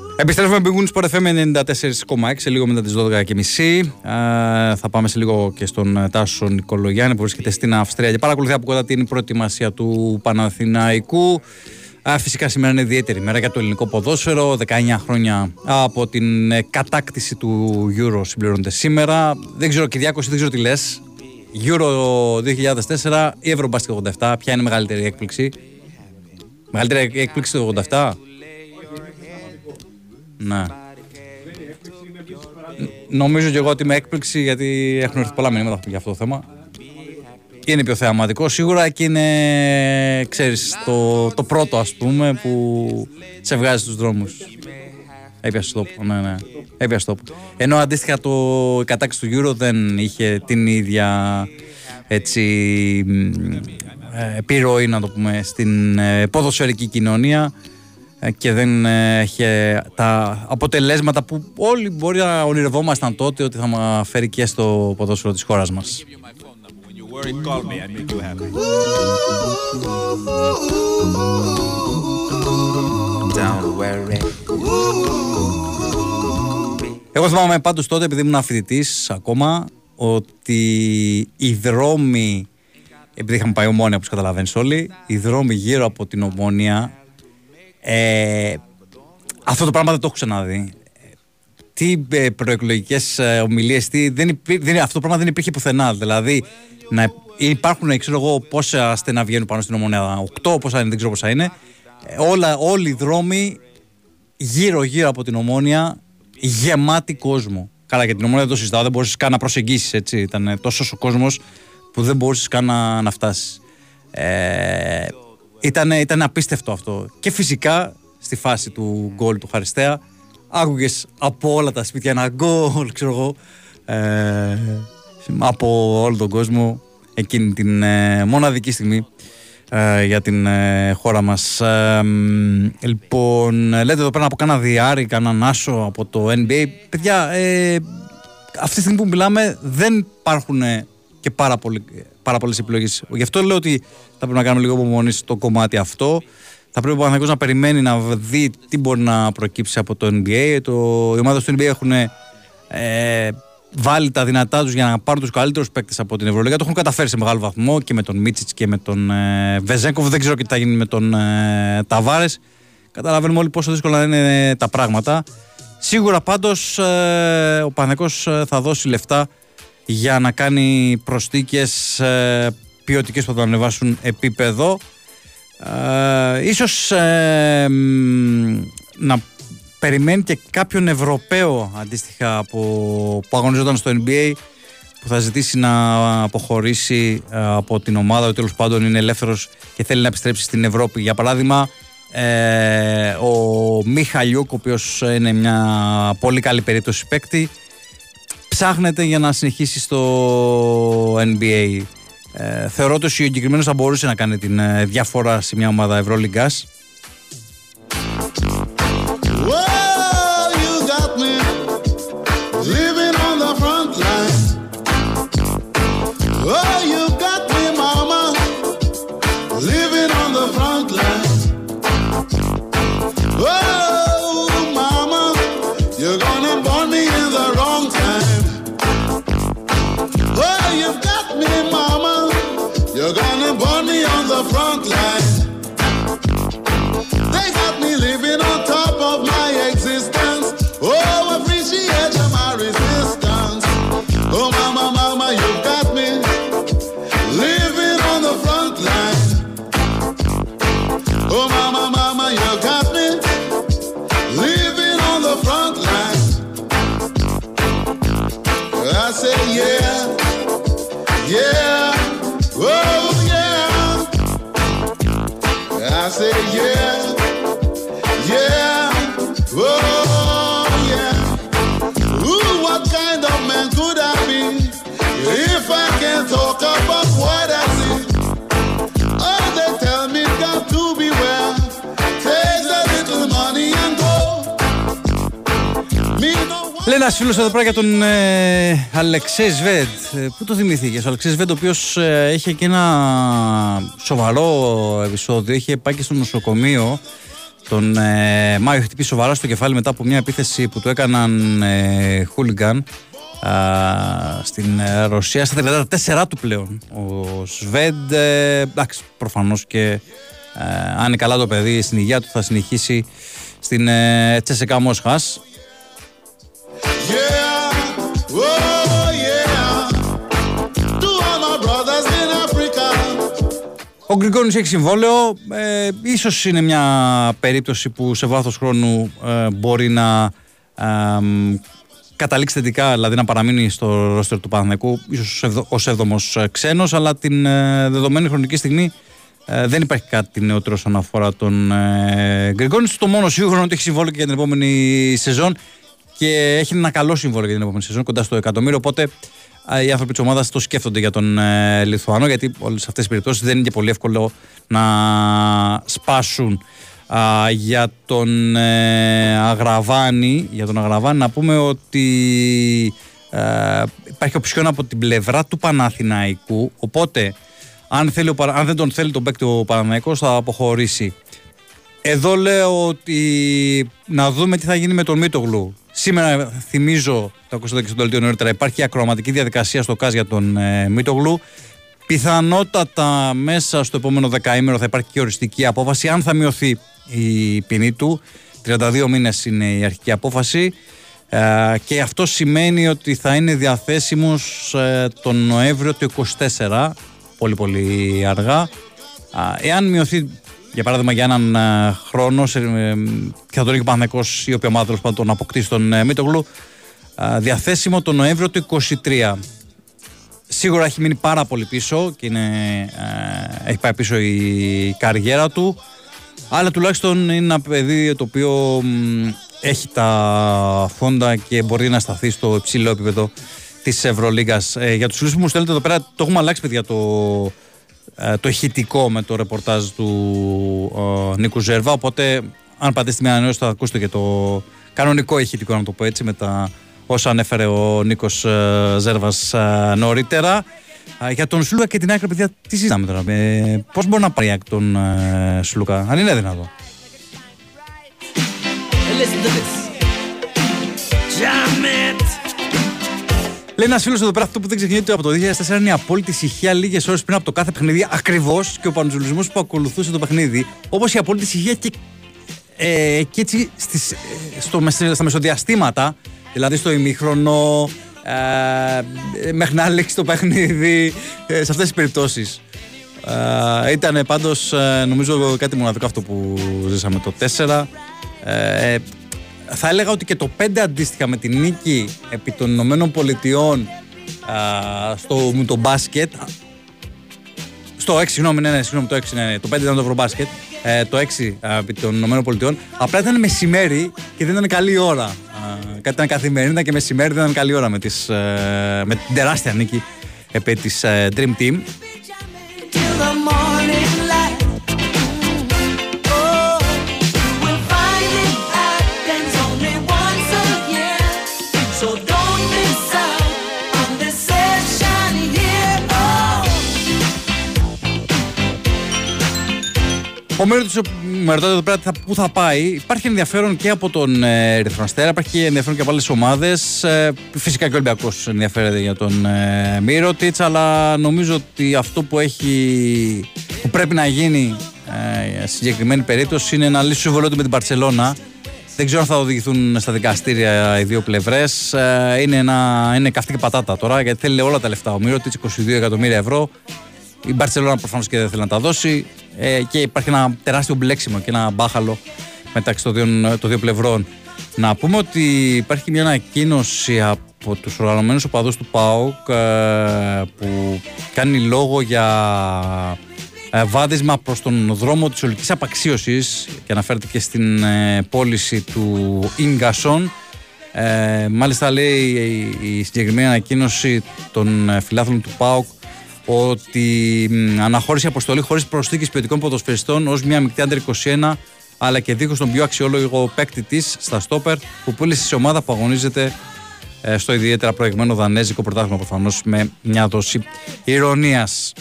Επιστρέφουμε με Big Sport FM 94,6 λίγο μετά τις 12.30 ε, Θα πάμε σε λίγο και στον ε, Τάσο Νικολογιάννη που βρίσκεται στην Αυστρία και παρακολουθεί από κοντά την προετοιμασία του Παναθηναϊκού Α, φυσικά σήμερα είναι ιδιαίτερη μέρα για το ελληνικό ποδόσφαιρο. 19 χρόνια από την ε, κατάκτηση του Euro συμπληρώνεται σήμερα. Δεν ξέρω, Κυριάκος, δεν ξέρω τι λες. Euro 2004 ή Ευρωμπάσκετ 87, ποια είναι η μεγαλύτερη έκπληξη; Μεγαλύτερη έκπληξη το 87. Ναι. Νομίζω και εγώ ότι με έκπληξη γιατί έχουν έρθει πολλά μηνύματα για αυτό το θέμα. Είναι πιο θεαματικό σίγουρα και είναι, ξέρεις, το, το πρώτο ας πούμε που σε βγάζει στους δρόμους. Έπιασε τόπο, ναι, ναι. Έπιασε τόπο. Ενώ αντίστοιχα το η κατάκτηση του Euro δεν είχε την ίδια έτσι ε, επιρροή να το πούμε στην ε, ποδοσφαιρική κοινωνία ε, και δεν είχε τα αποτελέσματα που όλοι μπορεί να ονειρευόμασταν τότε ότι θα μα φέρει και στο ποδόσφαιρο της χώρας μας. Εγώ θυμάμαι πάντως τότε επειδή ήμουν φοιτητής ακόμα ότι οι δρόμοι επειδή είχαμε πάει ομόνια όπως καταλαβαίνεις όλοι οι δρόμοι γύρω από την ομόνια ε, αυτό το πράγμα δεν το έχω ξαναδεί τι ε, προεκλογικές ε, ομιλίες, δεν, δεν, αυτό το πράγμα δεν υπήρχε πουθενά. Δηλαδή, να υπάρχουν, ξέρω εγώ, πόσα στενά βγαίνουν πάνω στην ομονία, 8, πόσα είναι, δεν ξέρω πόσα είναι. Ε, όλα, όλοι οι δρόμοι γύρω-γύρω από την ομόνια γεμάτοι κόσμο. Καλά, για την ομόνια δεν το συζητάω, δεν μπορούσε καν να προσεγγίσεις έτσι. Ήταν τόσος ο κόσμος που δεν μπορούσε καν να, να φτάσεις. Ε, ήταν, ήταν απίστευτο αυτό. Και φυσικά στη φάση του γκολ του Χαριστέα άκουγες από όλα τα σπίτια ένα γκολ, ξέρω εγώ. Ε, από όλο τον κόσμο εκείνη την ε, μοναδική στιγμή ε, για την ε, χώρα μας. λοιπόν, λέτε εδώ πέρα από κάνα διάρρη, κάνα άσο από το NBA. Παιδιά, αυτή τη στιγμή που μιλάμε δεν υπάρχουν και πάρα, πολύ, πάρα πολλές επιλογές. Γι' αυτό λέω ότι θα πρέπει να κάνουμε λίγο απομονή στο κομμάτι αυτό. Θα πρέπει ο Παναγιώτης να περιμένει να δει τι μπορεί να προκύψει από το NBA. Το, οι ομάδες του NBA έχουν βάλει τα δυνατά τους για να πάρουν τους καλύτερους παίκτες από την Ευρωλίγα. Το έχουν καταφέρει σε μεγάλο βαθμό και με τον Μίτσιτς και με τον ε, Βεζέγκοφ. Δεν ξέρω και τι θα γίνει με τον ε, Ταβάρες. Καταλαβαίνουμε όλοι πόσο δύσκολα είναι τα πράγματα. Σίγουρα πάντως ε, ο Πανεκό ε, θα δώσει λεφτά για να κάνει προσθήκες ε, ποιοτικές που θα ανεβάσουν επίπεδο. Ε, ίσως ε, να περιμένει και κάποιον Ευρωπαίο αντίστοιχα από, που αγωνιζόταν στο NBA που θα ζητήσει να αποχωρήσει ε, από την ομάδα ότι τέλος πάντων είναι ελεύθερος και θέλει να επιστρέψει στην Ευρώπη. Για παράδειγμα, ε, ο Μιχαλιούκ, ο οποίος είναι μια πολύ καλή περίπτωση παίκτη, ψάχνεται για να συνεχίσει στο NBA. Ε, θεωρώ ότι ο συγκεκριμένος θα μπορούσε να κάνει την ε, διαφορά σε μια ομάδα Ευρωλυγκάς I said, yeah. Λέει ένας φίλος εδώ πέρα για τον ε, Αλεξέ Σβέντ. Ε, πού το θυμήθηκε, ο Αλεξέ Σβέντ, ο οποίος ε, και ένα σοβαρό επεισόδιο. Είχε πάει και στο νοσοκομείο Τον ε, Μάιο έχει χτυπήσει σοβαρά στο κεφάλι μετά από μια επίθεση που του έκαναν ε, χούλιγκαν στην ε, Ρωσία στα 34 του πλέον. Ο Σβέντ, ε, εντάξει, προφανώς και ε, αν είναι καλά το παιδί στην υγεία του θα συνεχίσει στην ε, Τσεσεκά Μόσχας. Ο Γκριγκόνης έχει συμβόλαιο. Ε, ίσως είναι μια περίπτωση που σε βάθος χρόνου ε, μπορεί να ε, καταλήξει θετικά, δηλαδή να παραμείνει στο ρόστερ του Παναθηναϊκού, ίσως ως έβδομος ε, ξένος, αλλά την ε, δεδομένη χρονική στιγμή ε, δεν υπάρχει κάτι νεότερο όσον αφορά τον ε, Γκριγκόνης. Το μόνο σίγουρο είναι ότι έχει συμβόλαιο και για την επόμενη σεζόν και έχει ένα καλό συμβόλαιο για την επόμενη σεζόν, κοντά στο εκατομμύριο. Οπότε οι άνθρωποι της ομάδας το σκέφτονται για τον ε, Λιθουανό, γιατί όλες αυτές τις περιπτώσεις δεν είναι και πολύ εύκολο να σπάσουν. για τον ε, Αγραβάνη, για τον Αγραβάνη να πούμε ότι ε, υπάρχει οψιόν από την πλευρά του Παναθηναϊκού οπότε αν, θέλει, αν δεν τον θέλει τον παίκτη ο Παναθηναϊκός θα αποχωρήσει εδώ λέω ότι να δούμε τι θα γίνει με τον Μίτογλου Σήμερα θυμίζω, το ακούσατε και στο δελτίο νωρίτερα, υπάρχει ακροαματική διαδικασία στο ΚΑΣ για τον ε, Μίτογλου. Πιθανότατα μέσα στο επόμενο δεκαήμερο θα υπάρχει και οριστική απόφαση αν θα μειωθεί η ποινή του. 32 μήνες είναι η αρχική απόφαση ε, και αυτό σημαίνει ότι θα είναι διαθέσιμος ε, τον Νοέμβριο του 24, πολύ πολύ αργά. Εάν μειωθεί για παράδειγμα για έναν ε, χρόνο σε, ε, και θα τον έχει ο ή όποια ομάδα τέλο τον αποκτήσει τον ε, Μίτογλου διαθέσιμο τον Νοέμβριο του 23. Σίγουρα έχει μείνει πάρα πολύ πίσω και είναι, έχει πάει πίσω η καριέρα του αλλά τουλάχιστον είναι ένα παιδί το οποίο έχει τα φόντα και μπορεί να σταθεί στο υψηλό επίπεδο της Ευρωλίγκας. για τους φίλους που μου στέλνετε εδώ πέρα το έχουμε αλλάξει παιδιά το, ε, το ηχητικό με το ρεπορτάζ του ε, Νίκου Ζέρβα. Οπότε, αν πάτε στη μία ανανέωση, θα ακούσετε και το κανονικό ηχητικό, να το πω έτσι, με τα όσα ανέφερε ο Νίκος ε, Ζέρβας νωρίτερα. Για τον Σλούκα και την άκρη, παιδιά, τι συζητάμε τώρα. Πώς μπορεί να πάρει τον Σλούκα, αν είναι δυνατό. Λέει ένας φίλος εδώ πέρα αυτό που δεν ξεχνιέται από το 2004 είναι η απόλυτη ησυχία λίγες ώρες πριν από το κάθε παιχνίδι. Ακριβώς και ο πανζουλισμός που ακολουθούσε το παιχνίδι. Όπως η απόλυτη ησυχία και, ε, και έτσι στις, ε, στο, στα μεσοδιαστήματα, δηλαδή στο ημίχρονο, ε, μέχρι να λήξει το παιχνίδι, ε, σε αυτές τις περιπτώσεις. Ε, ήταν πάντως ε, νομίζω κάτι μοναδικό αυτό που ζήσαμε το 4. Ε, θα έλεγα ότι και το 5 αντίστοιχα με την νίκη επί των Ηνωμένων Πολιτειών στο το μπάσκετ. Στο 6, συγγνώμη, ναι, ναι, συγγνώμη, το 6, ναι, ναι, το 5 ήταν το ευρωμπάσκετ. Ε, το 6 επί των Ηνωμένων Πολιτειών. Απλά ήταν μεσημέρι και δεν ήταν καλή ώρα. κάτι ήταν καθημερινή, ήταν και μεσημέρι, δεν ήταν καλή ώρα με, τις, ε, με την τεράστια νίκη επί της ε, Dream Team. Ο Μέρο με ρωτάτε εδώ πέρα πού θα πάει. Υπάρχει ενδιαφέρον και από τον ε, Ερυθροαστέρα, υπάρχει και ενδιαφέρον και από άλλες ομάδες. Ε, φυσικά και ο Ολυμπιακός ενδιαφέρεται για τον ε, Μύρωτιτ, αλλά νομίζω ότι αυτό που, έχει, που πρέπει να γίνει ε, συγκεκριμένη περίπτωση είναι να λύσει το του με την Παρσελώνα. Δεν ξέρω αν θα οδηγηθούν στα δικαστήρια οι δύο πλευρές. Ε, είναι, ένα, είναι καυτή και πατάτα τώρα γιατί θέλει όλα τα λεφτά. Ο Μύρωτιτ 22 εκατομμύρια ευρώ. Η Μπαρσελόνα προφανώς και δεν θέλει να τα δώσει ε, και υπάρχει ένα τεράστιο μπλέξιμο και ένα μπάχαλο μεταξύ των δύο, των δύο πλευρών. Να πούμε ότι υπάρχει μια ανακοίνωση από τους οργανωμένους οπαδούς του ΠΑΟΚ ε, που κάνει λόγο για ε, βάδισμα προς τον δρόμο της ολικής απαξίωσης και αναφέρεται και στην ε, πώληση του Ίγκασον. Ε, μάλιστα λέει η, η συγκεκριμένη ανακοίνωση των φιλάθλων του ΠΑΟΚ ότι αναχώρησε αποστολή χωρίς προσθήκη ποιοτικών ποδοσφαιριστών ως μια μικρή άντρε 21 αλλά και δίχως τον πιο αξιόλογο παίκτη της στα στόπερ που πούλησε σε ομάδα που αγωνίζεται ε, στο ιδιαίτερα προηγμένο δανέζικο πρωτάθλημα προφανώς με μια δόση ηρωνίας.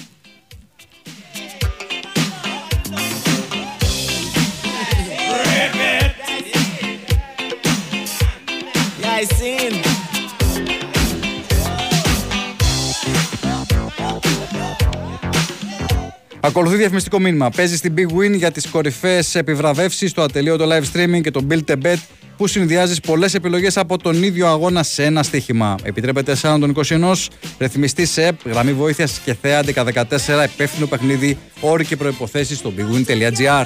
Ακολουθεί διαφημιστικό μήνυμα. Παίζει στην Big Win για τις κορυφαίες επιβραβεύσεις στο ατελείο, το live streaming και το Build a Bet που συνδυάζει πολλές επιλογές από τον ίδιο αγώνα σε ένα στοίχημα. Επιτρέπεται σε έναν των 21, ρυθμιστή σε ΕΠ, γραμμή βοήθειας και θέα 14, υπεύθυνο παιχνίδι, όροι και προποθέσει στο bigwin.gr.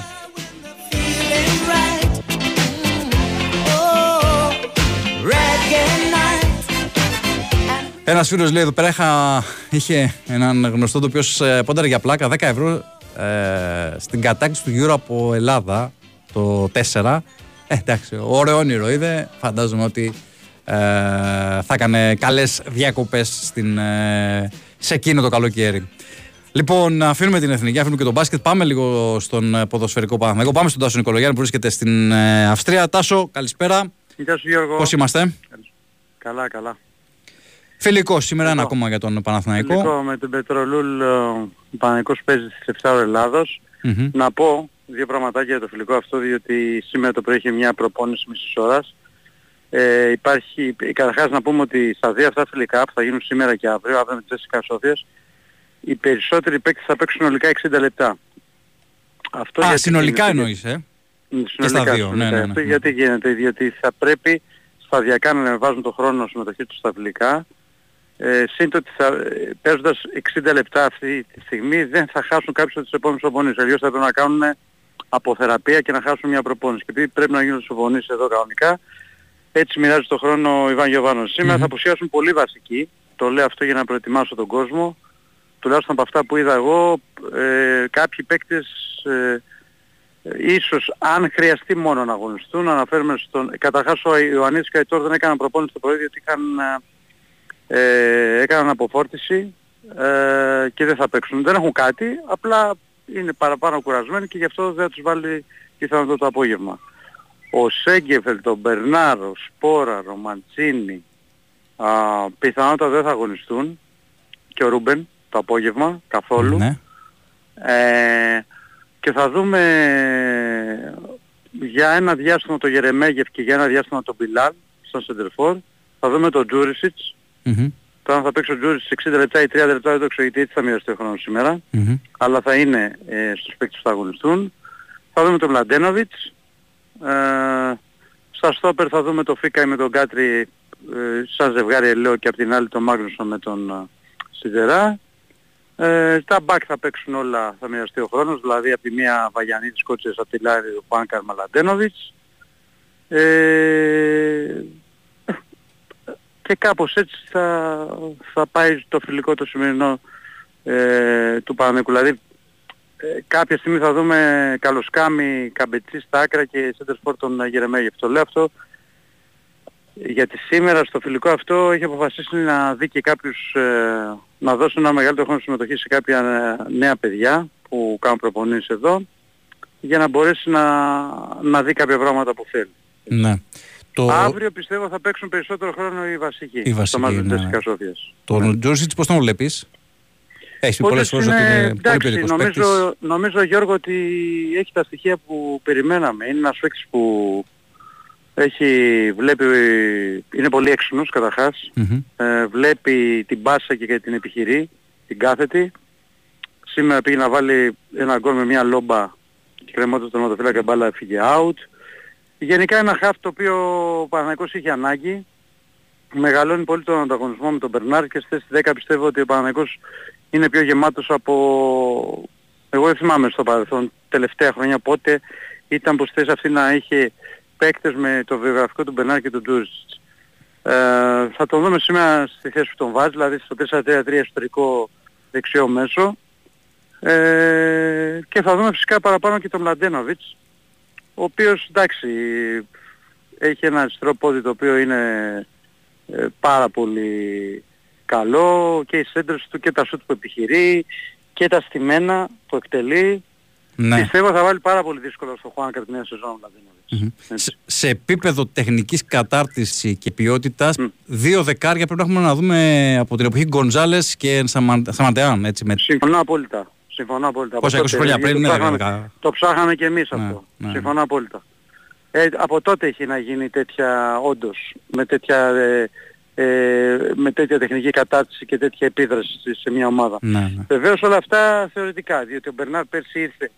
Ένας φίλος λέει εδώ πέρα είχα, είχε έναν γνωστό το οποίος ε, πόνταρε για πλάκα 10 ευρώ ε, στην κατάκτηση του γύρω από Ελλάδα το 4. Ε, εντάξει, ωραίο όνειρο είδε. Φαντάζομαι ότι ε, θα έκανε καλές διακοπές ε, σε εκείνο το καλοκαίρι. Λοιπόν, αφήνουμε την εθνική, αφήνουμε και τον μπάσκετ. Πάμε λίγο στον ε, ποδοσφαιρικό Εγώ Πάμε στον Τάσο Νικολογιάννη που βρίσκεται στην ε, Αυστρία. Τάσο, καλησπέρα. Γεια σου Γιώργο. Πώς είμαστε; Καλά, καλά. Φιλικό σήμερα ένα ακόμα για τον Παναθηναϊκό. Φιλικό με τον Πετρολούλ, ο Παναθηναϊκός παίζει στις 7 Ελλάδος. Mm-hmm. Να πω δύο πραγματάκια για το φιλικό αυτό, διότι σήμερα το πρωί είχε μια προπόνηση μισής ώρας. Ε, υπάρχει, καταρχάς να πούμε ότι στα δύο αυτά φιλικά που θα γίνουν σήμερα και αύριο, αύριο με τις τέσσερις Σόφιας, οι περισσότεροι παίκτες θα παίξουν συνολικά 60 λεπτά. Αυτό Α, συνολικά εννοείς, ε; Συνολικά, και στα δύο, ναι, ναι, ναι, Αυτό ναι. γιατί γίνεται, διότι θα πρέπει σταδιακά να ανεβάζουν το χρόνο συμμετοχή τους στα φιλικά ε, σύντομα ότι θα, παίζοντας 60 λεπτά αυτή τη στιγμή δεν θα χάσουν κάποιους από τις επόμενες προπονήσεις. Αλλιώς θα πρέπει να κάνουν αποθεραπεία και να χάσουν μια προπόνηση. Και επειδή πρέπει να γίνουν προπονήσεις εδώ κανονικά, έτσι μοιράζει το χρόνο ο Ιβάν Γιωβάνος. Σήμερα mm-hmm. θα απουσιάσουν πολύ βασικοί. Το λέω αυτό για να προετοιμάσω τον κόσμο. Τουλάχιστον από αυτά που είδα εγώ, ε, κάποιοι παίκτες ε, ίσως αν χρειαστεί μόνο να αγωνιστούν, αναφέρουμε στον... Καταρχάς ο Ιωαννίδης και ο δεν έκαναν προπόνηση το πρωί γιατί είχαν ε, έκαναν αποφόρτιση ε, και δεν θα παίξουν. Δεν έχουν κάτι, απλά είναι παραπάνω κουρασμένοι και γι' αυτό δεν θα τους βάλει πιθανότατα το απόγευμα. Ο Σέγκεφελ, τον Μπερνάρ, ο Σπόρα, ο Μαντσίνη, α, πιθανότατα δεν θα αγωνιστούν και ο Ρούμπεν το απόγευμα καθόλου. Ναι. Ε, και θα δούμε για ένα διάστημα το Γερεμέγεφ και για ένα διάστημα τον Μπιλάλ στον Σεντερφόρ. Θα δούμε τον Τζούρισιτς Mm-hmm. Τώρα θα παίξει ο Τζούρις 60 λεπτά ή 30 λεπτά δεν το ξέρω γιατί έτσι θα μοιραστεί ο χρόνος σήμερα. Mm-hmm. Αλλά θα είναι ε, στους παίκτες που θα αγωνιστούν. Θα δούμε τον Μλαντένοβιτς. Ε, στα στόπερ θα δούμε τον Φίκα με τον Κάτρι ε, σαν ζευγάρι λέω και από την άλλη τον Μάγνουσον με τον ε, Σιδερά. Ε, τα μπακ θα παίξουν όλα, θα μοιραστεί ο χρόνος, δηλαδή από τη μία Βαγιανίδης, Κότσες, Ατιλάρη, ο Πάνκαρ, Μαλαντένοβιτς. Ε, και κάπως έτσι θα, θα πάει το φιλικό το σημερινό ε, του Παναγικού. Δηλαδή ε, κάποια στιγμή θα δούμε Καλοσκάμι, Καμπετσί στα άκρα και Σέντερ τον Γερεμέγεφ. Το λέω αυτό γιατί σήμερα στο φιλικό αυτό έχει αποφασίσει να δει και κάποιους, ε, να δώσει ένα μεγάλο χρόνο συμμετοχή σε κάποια ε, νέα παιδιά που κάνουν προπονήσεις εδώ για να μπορέσει να, να δει κάποια πράγματα που θέλει. Ναι. Το... Αύριο πιστεύω θα παίξουν περισσότερο χρόνο οι βασικοί. Οι βασικοί, στο ναι. της Τον ναι. Τζόρσιτς πώς τον βλέπεις; Έχει πολλές φορές ότι είναι εντάξει, πολύ νομίζω, νομίζω Γιώργο ότι έχει τα στοιχεία που περιμέναμε. Είναι ένας παίκτης που έχει, βλέπει, είναι πολύ έξυπνος καταρχάς. Mm-hmm. Ε, βλέπει την μπάσα και την επιχειρεί, την κάθετη. Σήμερα πήγε να βάλει ένα γκολ με μια λόμπα και κρεμότητα τον μοτοφύλακα μπάλα έφυγε out. Γενικά ένα χαφ το οποίο ο Παναγικός είχε ανάγκη. Μεγαλώνει πολύ τον ανταγωνισμό με τον Μπερνάρ και στις 10 πιστεύω ότι ο Παναγικός είναι πιο γεμάτος από... Εγώ δεν θυμάμαι στο παρελθόν τελευταία χρόνια πότε ήταν πως θες αυτή να είχε παίκτες με το βιογραφικό του Μπερνάρ και του Τζούζιτς. Ε, θα τον δούμε σήμερα στη θέση που τον βάζει, δηλαδή στο 4-3-3 εσωτερικό δεξιό μέσο. Ε, και θα δούμε φυσικά παραπάνω και τον Μλαντένοβιτς ο οποίος εντάξει έχει ένα αριστερό πόδι το οποίο είναι ε, πάρα πολύ καλό και οι σέντρες του και τα σούτ που επιχειρεί και τα στημένα που εκτελεί. Ναι. Πιστεύω θα βάλει πάρα πολύ δύσκολο στο Χουάν κατά τη νέα σεζόν mm-hmm. σε, σε επίπεδο τεχνικής κατάρτισης και ποιότητας mm. δύο δεκάρια πρέπει να έχουμε να δούμε από την εποχή Γκονζάλες και Σαμαντεάν. Έτσι, με... Συμφωνώ απόλυτα. Συμφωνώ απόλυτα. Πόσα 20 χρόνια πριν, ναι, το, ψάχαμε, το ψάχαμε και εμείς ναι, αυτό. Ναι. Συμφωνώ απόλυτα. Ε, από τότε έχει να γίνει τέτοια, όντως, με τέτοια ε, ε, με τέτοια τεχνική κατάρτιση και τέτοια επίδραση σε μια ομάδα. Ναι, ναι. Βεβαίως όλα αυτά θεωρητικά, διότι ο Μπερνάρ πέρσι ήρθε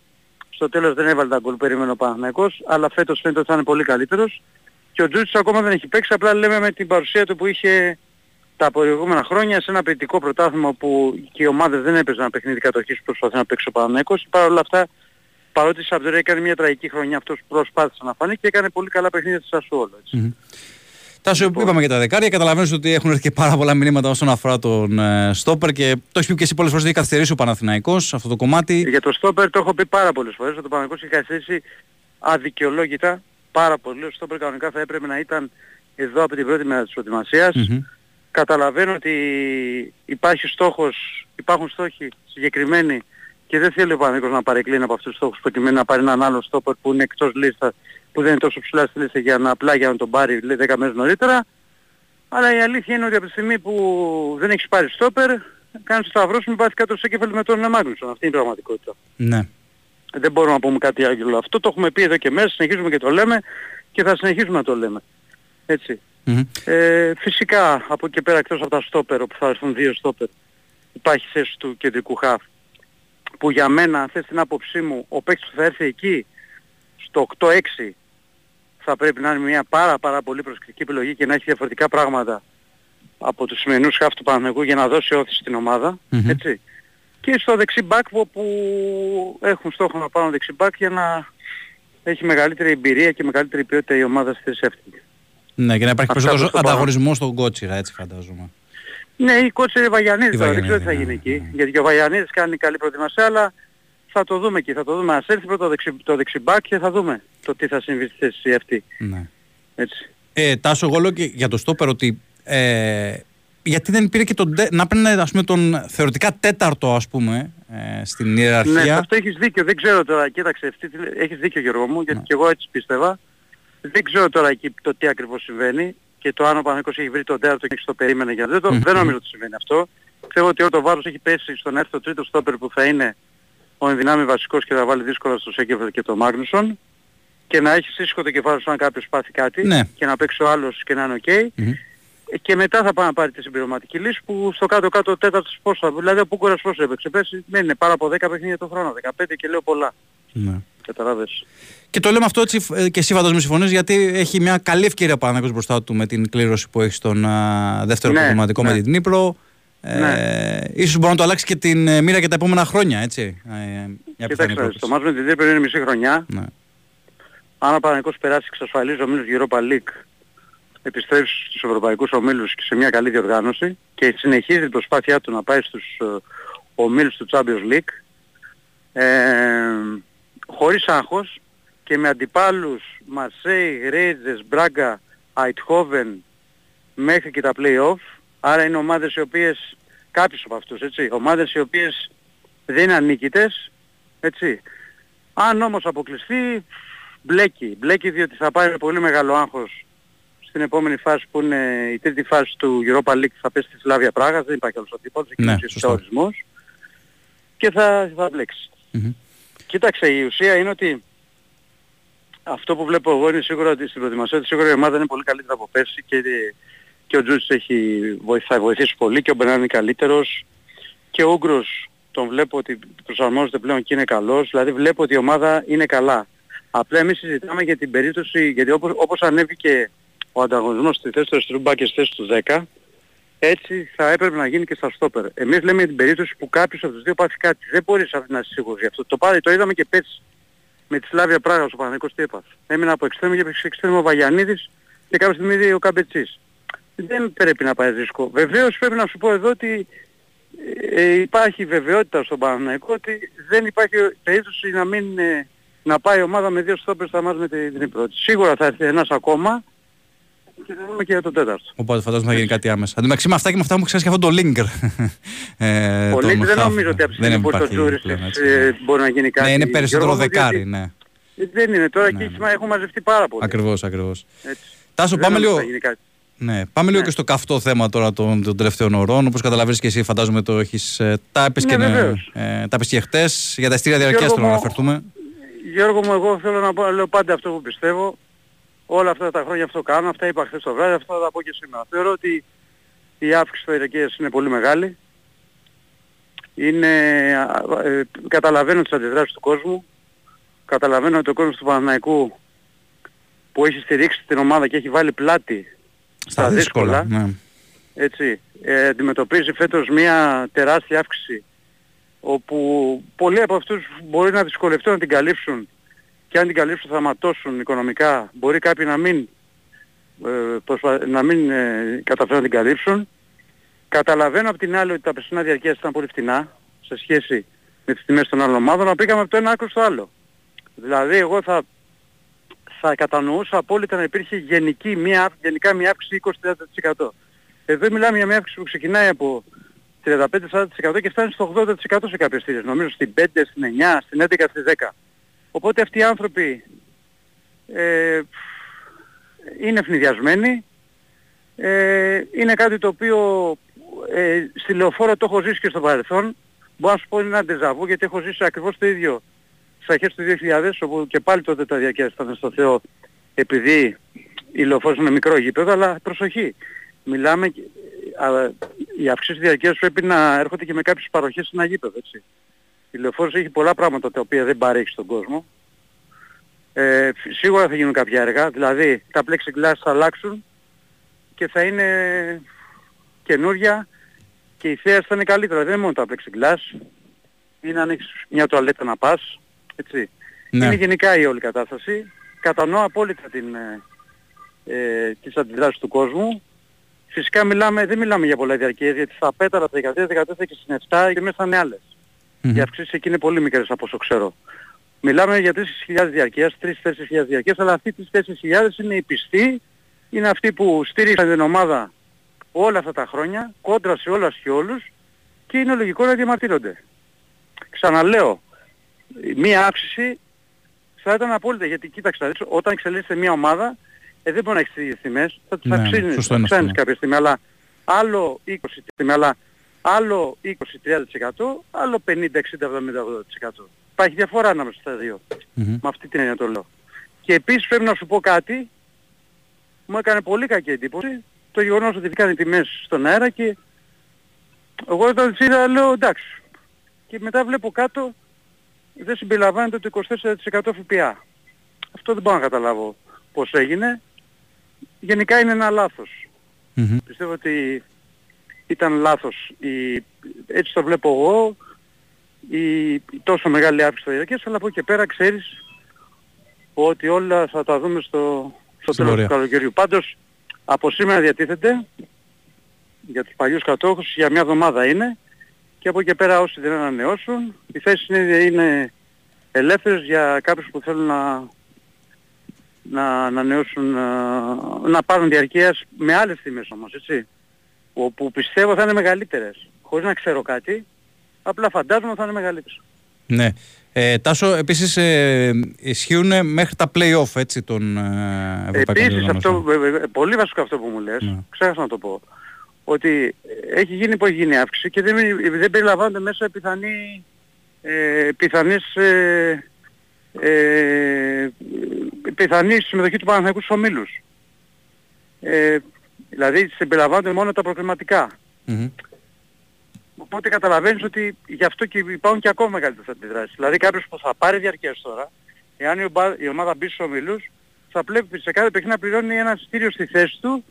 στο τέλος δεν έβαλε τα γκολ που περίμενε ο Παναθηναϊκός, αλλά φέτος φαίνεται ότι θα είναι πολύ καλύτερος. Και ο Τζούτσος ακόμα δεν έχει παίξει, απλά λέμε με την παρουσία του που είχε τα προηγούμενα χρόνια σε ένα ποιητικό πρωτάθλημα που και οι ομάδες δεν έπαιζαν παιχνίδι κατοχής που προσπαθεί να παίξει ο Παναθηναϊκός. Παρ' όλα αυτά, παρότι η Σαμπτορία έκανε μια τραγική χρονιά, αυτός προσπάθησε να φανεί και έκανε πολύ καλά παιχνίδια στη Σασουόλο. Τάσο, Λοιπόν. είπαμε για τα δεκάρια. Καταλαβαίνεις ότι έχουν έρθει και πάρα πολλά μηνύματα όσον αφορά τον ε, Στόπερ και το έχεις πει και εσύ πολλές φορές ότι έχει καθυστερήσει ο Παναθηναϊκός αυτό το κομμάτι. Για το Στόπερ το έχω πει πάρα πολλές φορές, ότι το Παναγικός έχει καθίσει αδικαιολόγητα πάρα πολύ. Ο Στόπερ κανονικά θα έπρεπε να ήταν εδώ από την πρώτη μέρα της προετοιμασίας. Μμμ. Καταλαβαίνω ότι υπάρχει στόχος, υπάρχουν στόχοι συγκεκριμένοι και δεν θέλει ο Παναγικός να παρεκκλίνει από αυτούς τους στόχους προκειμένου να πάρει έναν άλλο Στόπερ που είναι εκτός λίστας, που δεν είναι τόσο ψηλά στη λίστα για να απλά για να τον πάρει λέει, 10 μέρες νωρίτερα. Αλλά η αλήθεια είναι ότι από τη στιγμή που δεν έχεις πάρει Στόπερ, κάνεις το σταυρό σου με πάθεις κάτω στο κέφαλο με τον Μάγνουσον. Αυτή είναι η πραγματικότητα. Ναι. Δεν μπορούμε να πούμε κάτι άλλο. Αυτό το έχουμε πει εδώ και μέσα, συνεχίζουμε και το λέμε και θα συνεχίσουμε να το λέμε. Έτσι. Μμμ. Ε, φυσικά από εκεί πέρα εκτός από τα στόπερ, όπου θα έρθουν δύο στόπερ, υπάρχει θέση του κεντρικού χαφ. Που για μένα, αν θες την άποψή μου, ο παίκτης που θα έρθει εκεί, στο 8-6, θα πρέπει να είναι μια πάρα πάρα πολύ προσεκτική επιλογή και να έχει διαφορετικά πράγματα από τους σημερινούς χαφ του Παναγικού για να δώσει όθηση στην ομάδα. Μμμ. Έτσι. Και στο δεξί μπακ όπου έχουν στόχο να πάρουν δεξί μπακ για να έχει μεγαλύτερη εμπειρία και μεγαλύτερη ποιότητα η ομάδα στη θέση αυτή. Ναι, και να υπάρχει Αυτά περισσότερος προς το παρόν. ανταγωνισμός στον Κότσιρα, έτσι φαντάζομαι. Ναι, η κότσε είναι Βαγιανίδης Η τώρα, δεν ξέρω τι θα Βαγιανίδη, γίνει ναι, εκεί. ναι. Γιατί και ο Βαγιανίδης κάνει καλή προετοιμασία, αλλά θα το δούμε εκεί, θα το δούμε. Ας έρθει πρώτα το, δεξι, το δεξιμπάκ και θα δούμε το τι θα συμβεί στη θέση αυτή. Ναι. Έτσι. Ε, Τάσο, εγώ λέω και για το Στόπερ ότι ε, γιατί δεν πήρε και τον, τε- να παίρνει ας πούμε, τον θεωρητικά τέταρτο ας πούμε ε, στην Ναι, σε ιεραρχία. αυτό έχεις δίκιο. Δεν ξέρω τώρα, κοίταξε, αυτή, τη- έχεις δίκιο Γιώργο μου, γιατί Ναι. και εγώ έτσι πίστευα. Δεν ξέρω τώρα εκεί το τι ακριβώς συμβαίνει και το αν ο Παναγικός έχει βρει τον τέταρτο και το περίμενε για δεν, το, Μμμ. δεν νομίζω ότι συμβαίνει αυτό. Ξέρω ότι όλο το βάρος έχει πέσει στον έρθει το τρίτο στόπερ που θα είναι ο ενδυνάμει βασικός και θα βάλει δύσκολα στο Σέκεβερ και το Μάγνουσον και να έχει ήσυχο το κεφάλι σου αν κάποιος πάθει κάτι Ναι. και να παίξει ο άλλος και να είναι οκ. Μμμ. Ε, Και μετά θα πάει να πάρει τη συμπληρωματική λύση που στο κάτω-κάτω ο τέταρτος πώς θα... Δηλαδή ο Πούκορας πώς έπαιξε. Πέρσι δεν είναι πάρα από 10 παιχνίδια το χρόνο. 15 και λέω πολλά. Ναι. Καταλάβες. Και το λέμε αυτό έτσι ε, και εσύ φαντάζομαι συμφωνείς γιατί έχει μια καλή ευκαιρία ο Παναθηναϊκός μπροστά του με την κλήρωση που έχει στον α, δεύτερο Ναι, προγραμματικό ναι. με την Νύπρο. Ε, Ναι. Ίσως μπορεί να το αλλάξει και την ε, μοίρα και τα επόμενα χρόνια, έτσι. Ε, μια πιθανή Κοιτάξτε, πρόκληση. το μάτς με την Τρίπερ είναι μισή χρονιά. Ναι. Αν ο Παναγικός περάσει εξασφαλίζει ο μίλους Europa League, επιστρέψει στους ευρωπαϊκούς ομίλους και σε μια καλή διοργάνωση και συνεχίζει την προσπάθειά του να πάει στους ε, ομίλους του Champions League, ε, χωρίς άγχος και με αντιπάλους Μαρσέη, Ρέιτζες, Μπράγκα, Αιτχόβεν μέχρι και τα play-off. Άρα είναι ομάδες οι οποίες, κάποιες από αυτούς, έτσι, ομάδες οι οποίες δεν είναι ανίκητες, έτσι. Αν όμως αποκλειστεί, μπλέκει. Μπλέκει διότι θα πάει με πολύ μεγάλο άγχος στην επόμενη φάση που είναι η τρίτη φάση του Europa League θα πέσει στη Σλάβια Πράγας, δεν υπάρχει άλλος αντίπαλος, εκεί Ναι, είναι σωστά. ο ορισμός και θα, θα μπλέξει. Μμμ. Κοίταξε, η ουσία είναι ότι αυτό που βλέπω εγώ είναι σίγουρα ότι στην προετοιμασία ότι σίγουρα η ομάδα είναι πολύ καλύτερα από πέρσι και, και ο Τζούτς έχει βοηθ- θα βοηθήσει πολύ και ο Μπερνάν είναι καλύτερος και ο Ούγκρος τον βλέπω ότι προσαρμόζεται πλέον και είναι καλός, δηλαδή βλέπω ότι η ομάδα είναι καλά. Απλά εμείς συζητάμε για την περίπτωση, γιατί όπως, όπως ανέβηκε ο ανταγωνισμός στη θέση του αριστερού μπακ και στη θέση του 10, έτσι θα έπρεπε να γίνει και στα στόπερ. Εμείς λέμε για την περίπτωση που κάποιος από τους δύο πάθει κάτι. Δεν μπορείς να είσαι σίγουρος γι' αυτό. Το, πάρει, το είδαμε και πέρσι με τη Σλάβια Πράγα ο Παναγικός τι έπαθε. Έμεινε από εξτρέμιο και έπαιξε εξτρέμιο ο Βαγιανίδης και κάποια στιγμή είδε ο Καμπετσής. Δεν πρέπει να πάει ρίσκο. Βεβαίως πρέπει να σου πω εδώ ότι ε, υπάρχει βεβαιότητα στον Παναγικό ότι δεν υπάρχει περίπτωση να μην ε, να πάει η ομάδα με δύο στόπερ στα μάτια με την την πρώτη. Σίγουρα θα έρθει ένας ακόμα και θα δούμε και για τον τέταρτο. Οπότε φαντάζομαι θα γίνει κάτι άμεσα. Εν τω μεταξύ με αυτά και με αυτά μου ξέρεις και αυτό το Linker. ε, Πολύ τον δεν Χαφ. νομίζω ότι από τη στιγμή που υπάρχει το Τζούρις πλέον, έτσι. ε, μπορεί να γίνει κάτι. Ναι, είναι περισσότερο Γιώργο μου, δεκάρι, γιατί ναι. Δεν είναι τώρα Ναι, και ναι. σήμερα έχουν μαζευτεί πάρα πολύ. Ακριβώς, ακριβώς. Έτσι. Τάσο, Δεν πάμε νομίζω λίγο, θα γίνει κάτι. ναι, πάμε λίγο Ναι. και στο καυτό θέμα τώρα των, των τελευταίων ωρών. Όπως καταλαβαίνεις και εσύ, φαντάζομαι το έχεις. Ε, τα έπες Ναι, και, ναι, βεβαίως. ε, τα έπες και χτες. Για τα εστία διαρκείας Γιώργο θέλω να μου, αναφερθούμε. Γιώργο μου, εγώ θέλω να πω, λέω πάντα αυτό που πιστεύω. Όλα αυτά τα χρόνια αυτό κάνω, αυτά είπα χθες το βράδυ, αυτό θα τα πω και σήμερα. Θεωρώ ότι η αύξηση στα διαρκείας είναι πολύ μεγάλη. Είναι, ε, καταλαβαίνω τις αντιδράσεις του κόσμου. Καταλαβαίνω ότι ο κόσμος του Παναθηναϊκού που έχει στηρίξει την ομάδα και έχει βάλει πλάτη στα, δύσκολα, ναι. έτσι, ε, αντιμετωπίζει φέτος μια τεράστια αύξηση όπου πολλοί από αυτούς μπορεί να δυσκολευτούν να την καλύψουν και αν την καλύψουν θα ματώσουν οικονομικά. Μπορεί κάποιοι να μην, ε, να μην ε, καταφέρουν να την καλύψουν. Καταλαβαίνω από την άλλη ότι τα περσινά διαρκεία ήταν πολύ φτηνά σε σχέση με τις τιμές των άλλων ομάδων, να πήγαμε από το ένα άκρο στο άλλο. Δηλαδή εγώ θα, θα κατανοούσα απόλυτα να υπήρχε γενική, μια, γενικά μια αύξηση 20-30%. Εδώ μιλάμε για μια αύξηση που ξεκινάει από 35-40% και φτάνει στο 80% σε κάποιες θύρες. Νομίζω στην 5, στην 9, στην 11, στην 10. Οπότε αυτοί οι άνθρωποι ε, είναι ευνηδιασμένοι. Ε, είναι κάτι το οποίο ε, στη λεωφόρο το έχω ζήσει και στο παρελθόν. Μπορώ να σου πω είναι ένα ντεζαβού γιατί έχω ζήσει ακριβώς το ίδιο στις αρχές του 2000 όπου και πάλι τότε τα ήταν στο Θεό επειδή η λεωφόρος είναι μικρό γήπεδο αλλά προσοχή. Μιλάμε, α, οι αυξήσεις διαρκείας πρέπει να έρχονται και με κάποιες παροχές σε ένα γήπεδο έτσι. Η λεωφόρος έχει πολλά πράγματα τα οποία δεν παρέχει στον κόσμο. Ε, σίγουρα θα γίνουν κάποια έργα, δηλαδή τα plexiglass θα αλλάξουν και θα είναι καινούρια και η θέα θα είναι καλύτερα. Δεν είναι μόνο τα plexiglass, είναι να ανοίξεις μια τουαλέτα να πας, έτσι. Ναι. Είναι γενικά η όλη κατάσταση. Κατανοώ απόλυτα την, ε, ε τις αντιδράσεις του κόσμου. Φυσικά μιλάμε, δεν μιλάμε για πολλά διαρκείες, γιατί στα πέταρα, τα 13, 14 και στην 7 οι μέσα είναι άλλες. Mm-hmm. Οι αυξήσεις εκεί είναι πολύ μικρές από όσο ξέρω. Μιλάμε για 3.000 διαρκείας, 3-4.000 διαρκείας, αλλά αυτοί τις 4.000 είναι οι πιστοί, είναι αυτοί που στήριξαν την ομάδα όλα αυτά τα χρόνια, κόντρα σε όλας και όλους και είναι λογικό να διαμαρτύρονται. Ξαναλέω, μία αύξηση θα ήταν απόλυτα γιατί κοίταξε όταν εξελίσσεται μια ομάδα ε, δεν μπορεί να έχεις τις ίδιες τιμές, θα τις ναι, αυξήνεις κάποια στιγμή, αλλά άλλο 20 τιμή, αλλά άλλο 20-30%, άλλο 50-60-70-80%. Υπάρχει διαφορά ανάμεσα στα δύο. Με αυτή την έννοια το λέω. Και επίσης πρέπει να σου πω κάτι, μου έκανε πολύ κακή εντύπωση, το γεγονός ότι βγήκαν οι τιμές στον αέρα και εγώ όταν τις είδα λέω εντάξει. Και μετά βλέπω κάτω δεν συμπεριλαμβάνεται το 24% ΦΠΑ. Αυτό δεν μπορώ να καταλάβω πώς έγινε. Γενικά είναι ένα λάθος. Πιστεύω ότι ήταν λάθος. Η, έτσι το βλέπω εγώ, η, τόσο μεγάλη αύξηση στο διαρκές, αλλά από εκεί και πέρα ξέρεις ότι όλα θα τα δούμε στο, στο τέλος του καλοκαιριού. Πάντως, από σήμερα διατίθεται για τους παλιούς κατόχους, για μια εβδομάδα είναι και από εκεί και πέρα όσοι δεν ανανεώσουν, οι θέσεις είναι, είναι ελεύθερες για κάποιους που θέλουν να, να ανανεώσουν, να, να πάρουν διαρκείας με άλλες τιμές όμως, έτσι όπου πιστεύω θα είναι μεγαλύτερες. Χωρίς να ξέρω κάτι, απλά φαντάζομαι θα είναι μεγαλύτερες. Ναι. Ε, Τάσο, επίσης ε, ισχύουν μέχρι τα play-off έτσι των ε, Επίσης, αυτό, ε, ε, πολύ βασικό αυτό που μου λες, ναι. ξέχασα να το πω, ότι έχει γίνει που έχει γίνει αύξηση και δεν, δεν περιλαμβάνονται μέσα πιθανή, ε, πιθανής, ε, ε, πιθανή συμμετοχή του Παναθηναϊκού στους ομίλους. Ε, Δηλαδή συμπεριλαμβάνονται μόνο τα προκριματικά. Mm-hmm. Οπότε καταλαβαίνεις ότι γι' αυτό και υπάρχουν και ακόμα μεγαλύτερες αντιδράσεις. Δηλαδή κάποιος που θα πάρει διαρκές τώρα, εάν η ομάδα μπει στους ομιλούς, θα πρέπει σε κάθε παιχνίδι να πληρώνει ένα στήριο στη θέση του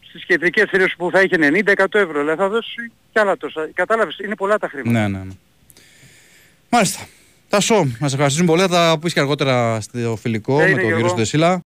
στις κεντρικές θηρίες που θα έχει 90-100 ευρώ. Δηλαδή θα δώσει κι άλλα τόσα. Κατάλαβες, είναι πολλά τα χρήματα. Ναι, ναι, ναι. Μάλιστα. Τάσο, μας ευχαριστούμε πολύ. Θα τα πεις και αργότερα στο φιλικό με τον κύριο Στεσίλα.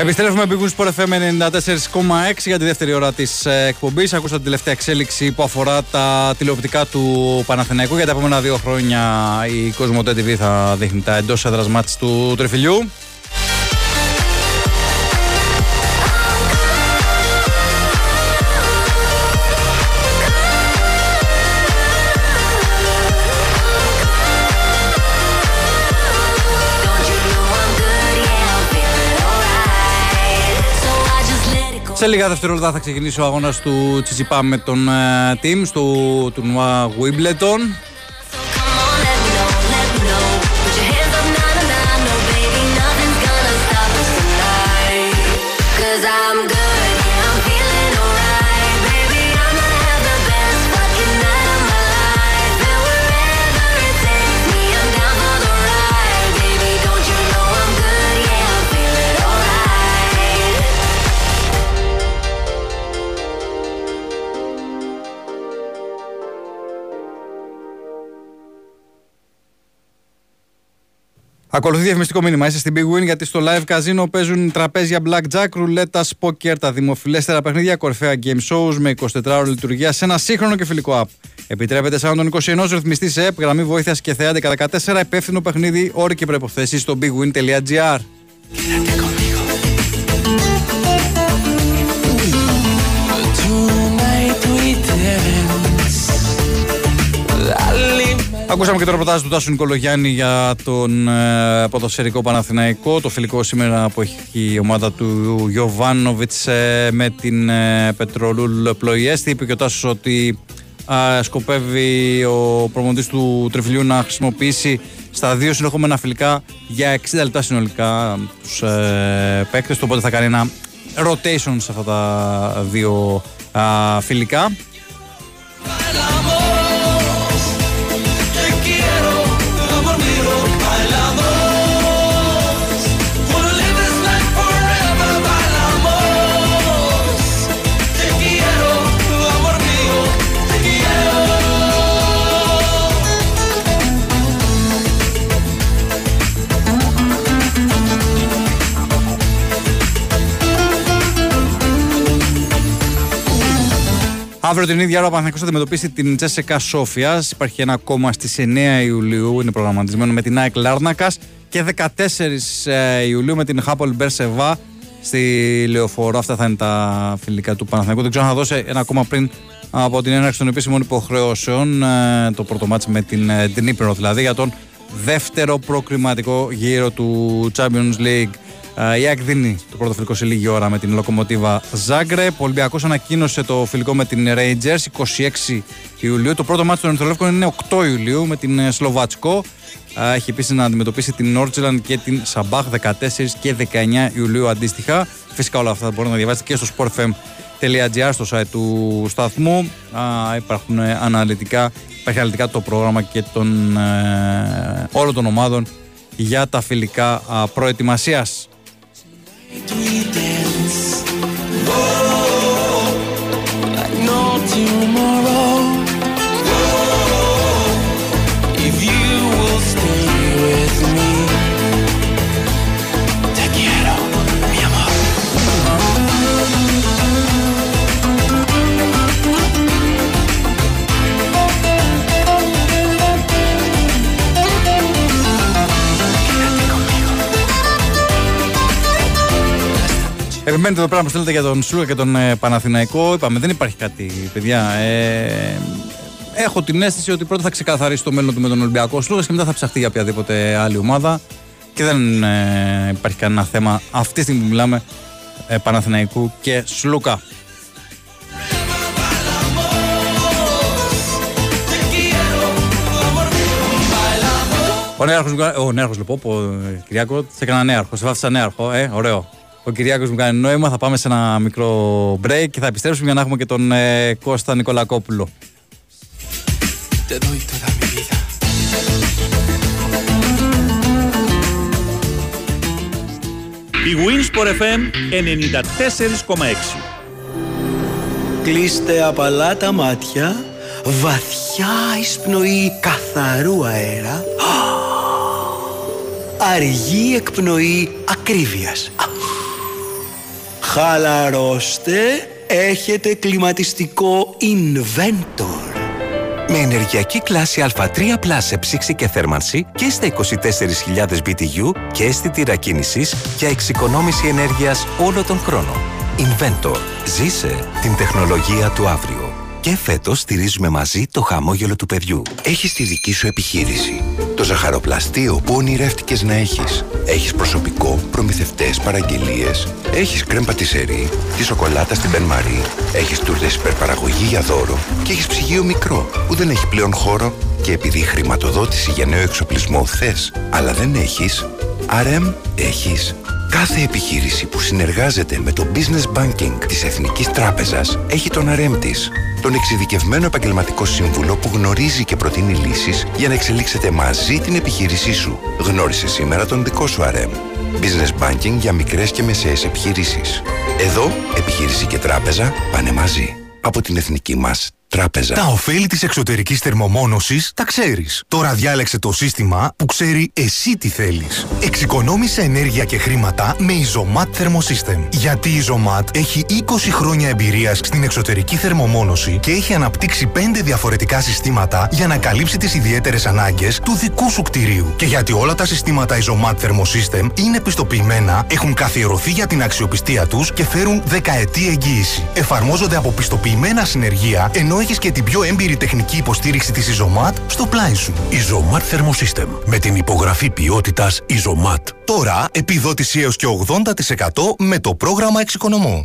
Επιστρέφουμε επί Sport FM 94,6 για τη δεύτερη ώρα της ε, εκπομπής. Ακούσατε την τελευταία εξέλιξη που αφορά τα τηλεοπτικά του Παναθηναϊκού. Για τα επόμενα δύο χρόνια η Cosmote TV θα δείχνει τα εντός έδρας του τριφυλιού. Σε λίγα δευτερόλεπτα θα ξεκινήσει ο αγώνας του Τσιτσιπά με τον team στο τουρνουά Wimbledon. Ακολουθεί διαφημιστικό μήνυμα. Είστε στην Big Win γιατί στο live casino παίζουν τραπέζια blackjack, ρουλέτα, poker, τα δημοφιλέστερα παιχνίδια, κορυφαία game shows με 24 ώρε λειτουργία σε ένα σύγχρονο και φιλικό app. Επιτρέπεται σαν τον 21 ρυθμιστή σε app, γραμμή βοήθειας και θεά 14, υπεύθυνο παιχνίδι, όροι και προποθέσει στο bigwin.gr. Ακούσαμε και το ρεπορτάζ του Τάσου Νικολογιάννη για τον ε, ποδοσφαιρικό Παναθηναϊκό. Το φιλικό σήμερα που έχει η ομάδα του Γιωβάνοβιτς ε, με την ε, Πετρολούλ Πλοϊέστη. Είπε και ο Τάσος ότι ε, σκοπεύει ο προμοντής του Τρεφιλιού να χρησιμοποιήσει στα δύο συνεχόμενα φιλικά για 60 λεπτά συνολικά τους ε, παίκτες. Οπότε θα κάνει ένα rotation σε αυτά τα δύο φιλικά. Αύριο την ίδια ώρα ο Παναθηναϊκός θα αντιμετωπίσει την Τσέσεκα Σόφιας. Υπάρχει ένα κόμμα στις 9 Ιουλίου, είναι προγραμματισμένο με την ΑΕΚ Λάρνακας και 14 ε, Ιουλίου με την Χάπολ Μπερσεβά στη Λεωφόρο. Αυτά θα είναι τα φιλικά του Παναθηναϊκού. Δεν ξέρω αν θα δώσει ένα κόμμα πριν από την έναρξη των επίσημων υποχρεώσεων. Ε, το πρώτο μάτς με την Ντνίπρο δηλαδή για τον δεύτερο προκριματικό γύρο του Champions League. Η ΑΕΚ δίνει το πρώτο φιλικό σε λίγη ώρα με την Λοκομοτίβα Ζάγκρε. Ο Ολυμπιακός ανακοίνωσε το φιλικό με την Rangers 26 Ιουλίου. Το πρώτο μάτι των Ερυθρολεύκων είναι 8 Ιουλίου με την ε, Σλοβάτσκο. Έχει επίσης να αντιμετωπίσει την Νόρτζελαντ και την Σαμπάχ 14 και 19 Ιουλίου αντίστοιχα. Φυσικά όλα αυτά μπορείτε να διαβάσετε και στο sportfm.gr στο site του σταθμού. υπάρχουν ε, αναλυτικά, υπάρχει αναλυτικά το πρόγραμμα και των, ε, όλων των ομάδων για τα φιλικά προετοιμασίας. Tomorrow. Επιμένετε εδώ πέρα που στέλνετε για τον Σλούκα και τον ε, Παναθηναϊκό. Είπαμε, δεν υπάρχει κάτι, παιδιά. Ε, έχω την αίσθηση ότι πρώτα θα ξεκαθαρίσει το μέλλον του με τον Ολυμπιακό Σλούκα και μετά θα ψαχτεί για οποιαδήποτε άλλη ομάδα. Και δεν ε, υπάρχει κανένα θέμα αυτή τη στιγμή που μιλάμε ε, Παναθηναϊκού και Σλούκα. Ο νέαρχος, ο νέαρχος λοιπόν, ο Κυριάκο, σε έκανα νέαρχο, σε βάφτισα νέαρχο, ε, ωραίο. Ο Κυριάκος μου κάνει νόημα. Θα πάμε σε ένα μικρό break και θα επιστρέψουμε για να έχουμε και τον ε, Κώστα Νικολακόπουλο. Η Winsport FM 94,6 Κλείστε απαλά τα μάτια Βαθιά εισπνοή καθαρού αέρα [GASPS] Αργή εκπνοή ακρίβειας Χαλαρώστε, έχετε κλιματιστικό Inventor. Με ενεργειακή κλάση Α3 Plus σε ψήξη και θέρμανση και στα 24.000 BTU και αίσθητη κίνησης για εξοικονόμηση ενέργειας όλο τον χρόνο. Inventor. Ζήσε την τεχνολογία του αύριο. Και φέτος στηρίζουμε μαζί το χαμόγελο του παιδιού. Έχεις τη δική σου επιχείρηση. Το ζαχαροπλαστείο που ονειρεύτηκες να έχεις. Έχεις προσωπικό, προμηθευτές, παραγγελίες. Έχεις κρέμ πατησερί, τη σοκολάτα στην Μπεν Μαρί. Έχεις τούρτες υπερπαραγωγή για δώρο. Και έχεις ψυγείο μικρό που δεν έχει πλέον χώρο. Και επειδή χρηματοδότηση για νέο εξοπλισμό θες, αλλά δεν έχεις, RM έχεις. Κάθε επιχείρηση που συνεργάζεται με το Business Banking της Εθνικής Τράπεζας έχει τον RM της. Τον εξειδικευμένο επαγγελματικό σύμβουλο που γνωρίζει και προτείνει λύσεις για να εξελίξετε μαζί την επιχείρησή σου. Γνώρισε σήμερα τον δικό σου RM. Business Banking για μικρές και μεσαίες επιχειρήσεις. Εδώ, επιχείρηση και τράπεζα πάνε μαζί. Από την εθνική μας τράπεζα. Τα ωφέλη της εξωτερικής θερμομόνωσης τα ξέρεις. Τώρα διάλεξε το σύστημα που ξέρει εσύ τι θέλεις. Εξοικονόμησε ενέργεια και χρήματα με Isomat Thermosystem. Γιατί η Isomat έχει 20 χρόνια εμπειρίας στην εξωτερική θερμομόνωση και έχει αναπτύξει 5 διαφορετικά συστήματα για να καλύψει τις ιδιαίτερες ανάγκες του δικού σου κτηρίου. Και γιατί όλα τα συστήματα Isomat Thermosystem είναι πιστοποιημένα, έχουν καθιερωθεί για την αξιοπιστία τους και φέρουν δεκαετή εγγύηση. Εφαρμόζονται από πιστοποιημένα συνεργεία ενώ έχεις και την πιο έμπειρη τεχνική υποστήριξη της Isomat στο πλάι σου. Isomat Thermosystem. Με την υπογραφή ποιότητας Isomat. Τώρα επιδότηση έως και 80% με το πρόγραμμα εξοικονομώ.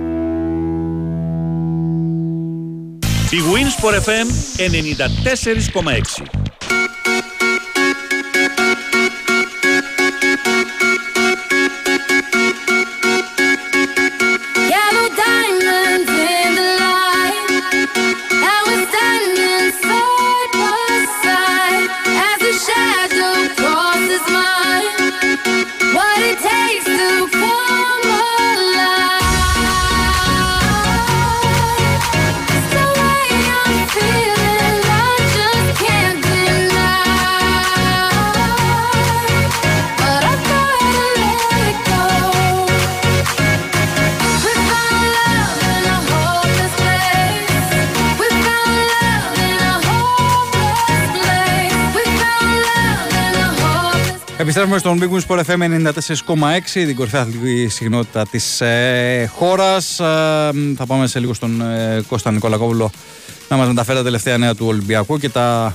Η Winsport FM 94,6 Επιστρέφουμε στον Big Wings Sport FM 94,6, την κορυφαία αθλητική συχνότητα της ε, χώρας. θα πάμε σε λίγο στον ε, Κώστα Νικολακόπουλο να μας μεταφέρει τα τελευταία νέα του Ολυμπιακού και τα α,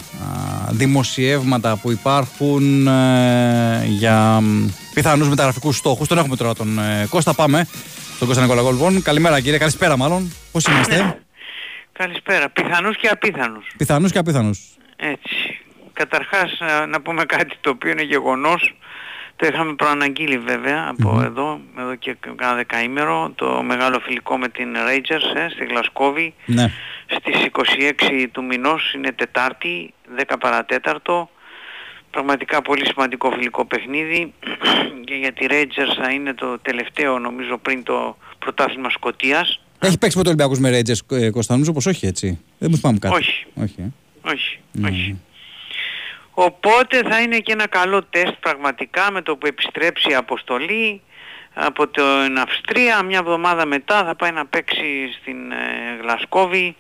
δημοσιεύματα που υπάρχουν ε, για πιθανούς μεταγραφικούς στόχους. Τον έχουμε τώρα τον ε, Κώστα. Πάμε στον Κώστα Νικολακόπουλο. Λοιπόν, καλημέρα κύριε, καλησπέρα μάλλον. Πώς είμαστε, Καλησπέρα. Πιθανούς και απίθανους. Πιθανούς και απίθανους. Έτσι. Καταρχάς να- να πούμε κάτι το οποίο είναι γεγονός. Το είχαμε προαναγγείλει βέβαια από εδώ, εδώ και κάνα δεκαήμερο, το μεγάλο φιλικό με την Rangers ε, στη Γλασκόβη. Ναι. Στις 26 του μηνός είναι Τετάρτη, 10 παρατέταρτο. Πραγματικά πολύ σημαντικό φιλικό παιχνίδι [CLEARS THROAT] και για τη Rangers θα είναι το τελευταίο νομίζω πριν το πρωτάθλημα Σκοτίας. Έχει παίξει με το Ολυμπιακού με Rangers ε, Κώστα, νομίζω πω όχι έτσι; Δεν μου θυμάμαι κάτι. Όχι. όχι ε. Όχι, Ναι. όχι. Οπότε θα είναι και ένα καλό τεστ πραγματικά με το που επιστρέψει η αποστολή από την Αυστρία. Μια εβδομάδα μετά θα πάει να παίξει στην ε, Γλασκόβη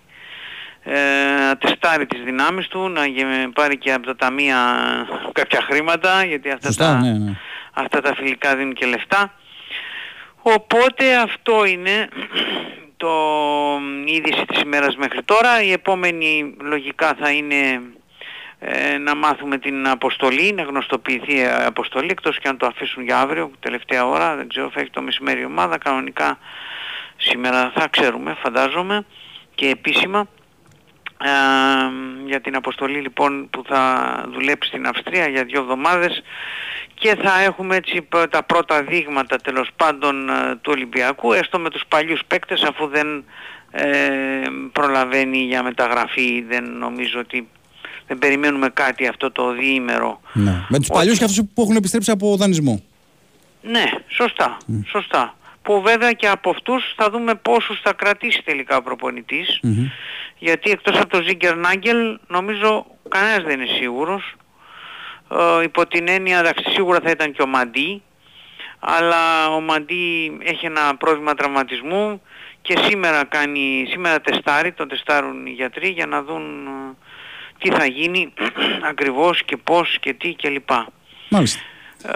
ε, να τεστάρει τις δυνάμεις του, να γε- πάρει και από τα ταμεία κάποια χρήματα γιατί αυτά, Σωστά, τα, ναι, ναι. αυτά τα φιλικά δίνουν και λεφτά. Οπότε αυτό είναι το η είδηση της ημέρας μέχρι τώρα. Η επόμενη λογικά θα είναι ε, να μάθουμε την αποστολή, να γνωστοποιηθεί η αποστολή, εκτός και αν το αφήσουν για αύριο, τελευταία ώρα, δεν ξέρω, φεύγει το μεσημέρι η ομάδα, κανονικά σήμερα θα ξέρουμε, φαντάζομαι, και επίσημα. Ε, για την αποστολή λοιπόν που θα δουλέψει στην Αυστρία για δύο εβδομάδες και θα έχουμε έτσι π- τα πρώτα δείγματα τέλος πάντων ε, του Ολυμπιακού έστω με τους παλιούς παίκτες αφού δεν ε, προλαβαίνει για μεταγραφή. Δεν νομίζω ότι δεν περιμένουμε κάτι αυτό το διήμερο. Ναι. Με τους παλιούς και αυτούς που έχουν επιστρέψει από δανεισμό. Ναι, σωστά, σωστά. Που βέβαια και από αυτούς θα δούμε πόσους θα κρατήσει τελικά ο προπονητης Γιατί εκτός από τον Ζίγκερ Νάγκελ νομίζω κανένας δεν είναι σίγουρος. Ε, υπό την έννοια, εντάξει, σίγουρα θα ήταν και ο Μαντί, αλλά ο Μαντί έχει ένα πρόβλημα τραυματισμού και σήμερα κάνει, σήμερα τεστάρει, τον τεστάρουν οι γιατροί για να δουν ε, τι θα γίνει [CLEARS THROAT] ακριβώς και πώς και τι κλπ. Μάλιστα. Ε,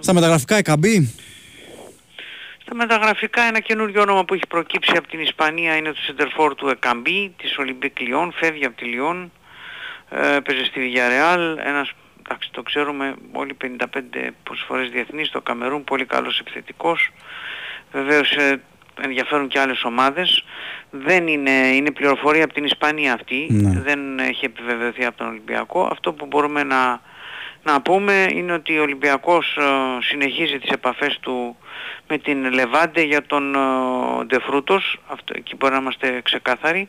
Στα μεταγραφικά εκαμπή. στα μεταγραφικά ένα καινούριο όνομα που έχει προκύψει από την Ισπανία είναι το σεντερφόρ του Εκαμπή της Ολυμπίκ Λιόν, φεύγει από τη Λιόν, ε, παίζει στη Villarreal, ένας, εντάξει το ξέρουμε, όλοι 55 προσφορές διεθνείς στο Καμερούν, πολύ καλός επιθετικός. Βεβαίως ε, ενδιαφέρουν και άλλες ομάδες. Δεν είναι, είναι πληροφορία από την Ισπανία αυτή, Ναι. δεν έχει επιβεβαιωθεί από τον Ολυμπιακό. Αυτό που μπορούμε να, να πούμε είναι ότι ο Ολυμπιακός ε, συνεχίζει τις επαφές του με την Λεβάντε για τον ε, Ντεφρούτος, αυτό, εκεί μπορεί να είμαστε ξεκάθαροι.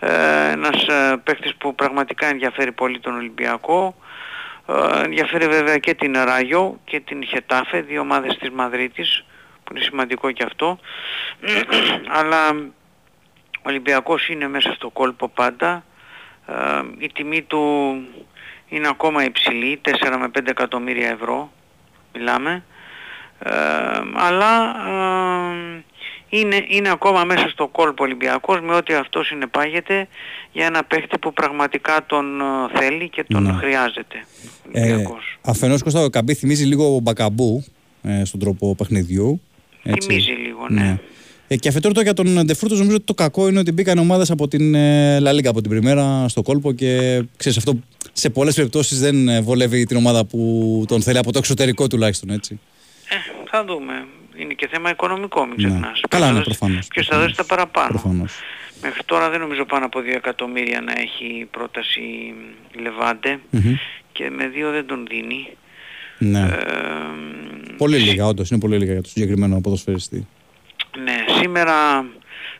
Ε, ένας ε, παίκτης που πραγματικά ενδιαφέρει πολύ τον Ολυμπιακό. Ε, ενδιαφέρει βέβαια και την Ράγιο και την Χετάφε, δύο ομάδες της Μαδρίτης, που είναι σημαντικό και αυτό. [CLEARS THROAT] Αλλά ο Ολυμπιακός είναι μέσα στο κόλπο πάντα. Ε, η τιμή του είναι ακόμα υψηλή, 4 με 5 εκατομμύρια ευρώ μιλάμε. Ε, αλλά ε, είναι, είναι ακόμα μέσα στο κόλπο Ολυμπιακός με ό,τι αυτό συνεπάγεται για ένα παίχτη που πραγματικά τον ε, θέλει και τον Ναι. χρειάζεται. Ε, Αφενός Κώστα ο Καμπή θυμίζει λίγο Μπακαμπού ε, στον τρόπο παιχνιδιού. Έτσι. Θυμίζει λίγο, ναι. Ε, και αφετέρου τώρα για τον Ντεφρούτος νομίζω ότι το κακό είναι ότι μπήκαν ομάδες από την ε, La Liga από την Πριμέρα στο κόλπο και ξέρεις αυτό σε πολλές περιπτώσεις δεν ε, βολεύει την ομάδα που τον θέλει από το εξωτερικό τουλάχιστον έτσι. Ε, θα δούμε. Είναι και θέμα οικονομικό, μην Ναι. ξεχνάς. Καλά, Ποιος θα ναι, δώσει- προφανώς, Ποιος θα δώσει τα παραπάνω. Προφανώς. Μέχρι τώρα δεν νομίζω πάνω από 2 εκατομμύρια να έχει πρόταση η Λεβάντε Μμμ. και με 2 δεν τον δίνει. Ναι. Ε, πολύ λίγα όντως, είναι πολύ λίγα για το συγκεκριμένο ποδοσφαιριστή. Ναι, σήμερα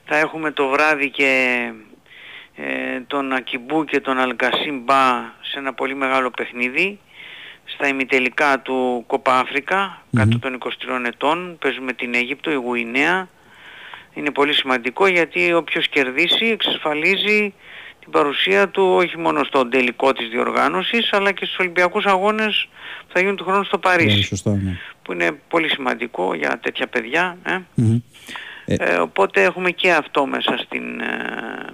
θα έχουμε το βράδυ και ε, τον Ακιμπού και τον Αλγκασίμπα σε ένα πολύ μεγάλο παιχνίδι στα ημιτελικά του Κόπα Αφρικα, κάτω των 23 ετών, παίζουμε την Αίγυπτο, η Γουινέα. Είναι πολύ σημαντικό γιατί όποιος κερδίσει εξασφαλίζει την παρουσία του όχι μόνο στον τελικό της διοργάνωσης αλλά και στους Ολυμπιακούς Αγώνες που θα γίνουν του χρόνου στο Παρίσι Ναι, σωστά, ναι. που είναι πολύ σημαντικό για τέτοια παιδιά. Ε. Μμμ. Ε, οπότε έχουμε και αυτό μέσα στην, ε,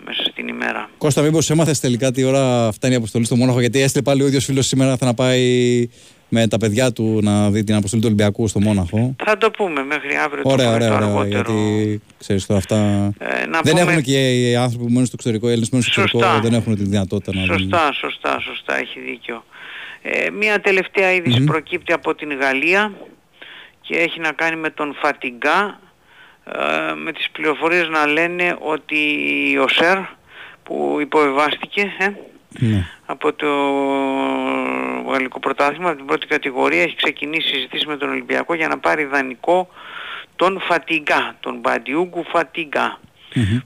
μέσα στην ημέρα. Κώστα, μήπως έμαθες τελικά τι ώρα φτάνει η αποστολή στο Μόναχο, γιατί έστειλε πάλι ο ίδιος φίλος σήμερα θα να πάει με τα παιδιά του να δει την αποστολή του Ολυμπιακού στο Μόναχο. Θα το πούμε μέχρι αύριο Ωραία, το, ωραία, το ωραία, αργότερο. γιατί ξέρεις τώρα αυτά... Ε, να δεν πούμε- έχουν και οι άνθρωποι που μένουν στο εξωτερικό, οι Έλληνες που μένουν στο Σωστά. εξωτερικό, δεν έχουν τη δυνατότητα να δουν. Σωστά, σωστά, σωστά, έχει δίκιο. Ε, μία τελευταία είδηση Μμμ. προκύπτει από την Γαλλία και έχει να κάνει με τον Φατιγκά ε, με τις πληροφορίες να λένε ότι ο Σερ που υποβεβάστηκε ε, Ναι. από το γαλλικό πρωτάθλημα, από την πρώτη κατηγορία, έχει ξεκινήσει συζητήσεις με τον Ολυμπιακό για να πάρει δανεικό τον Φατιγκά, τον Μπαντιούγκου Φατιγκά,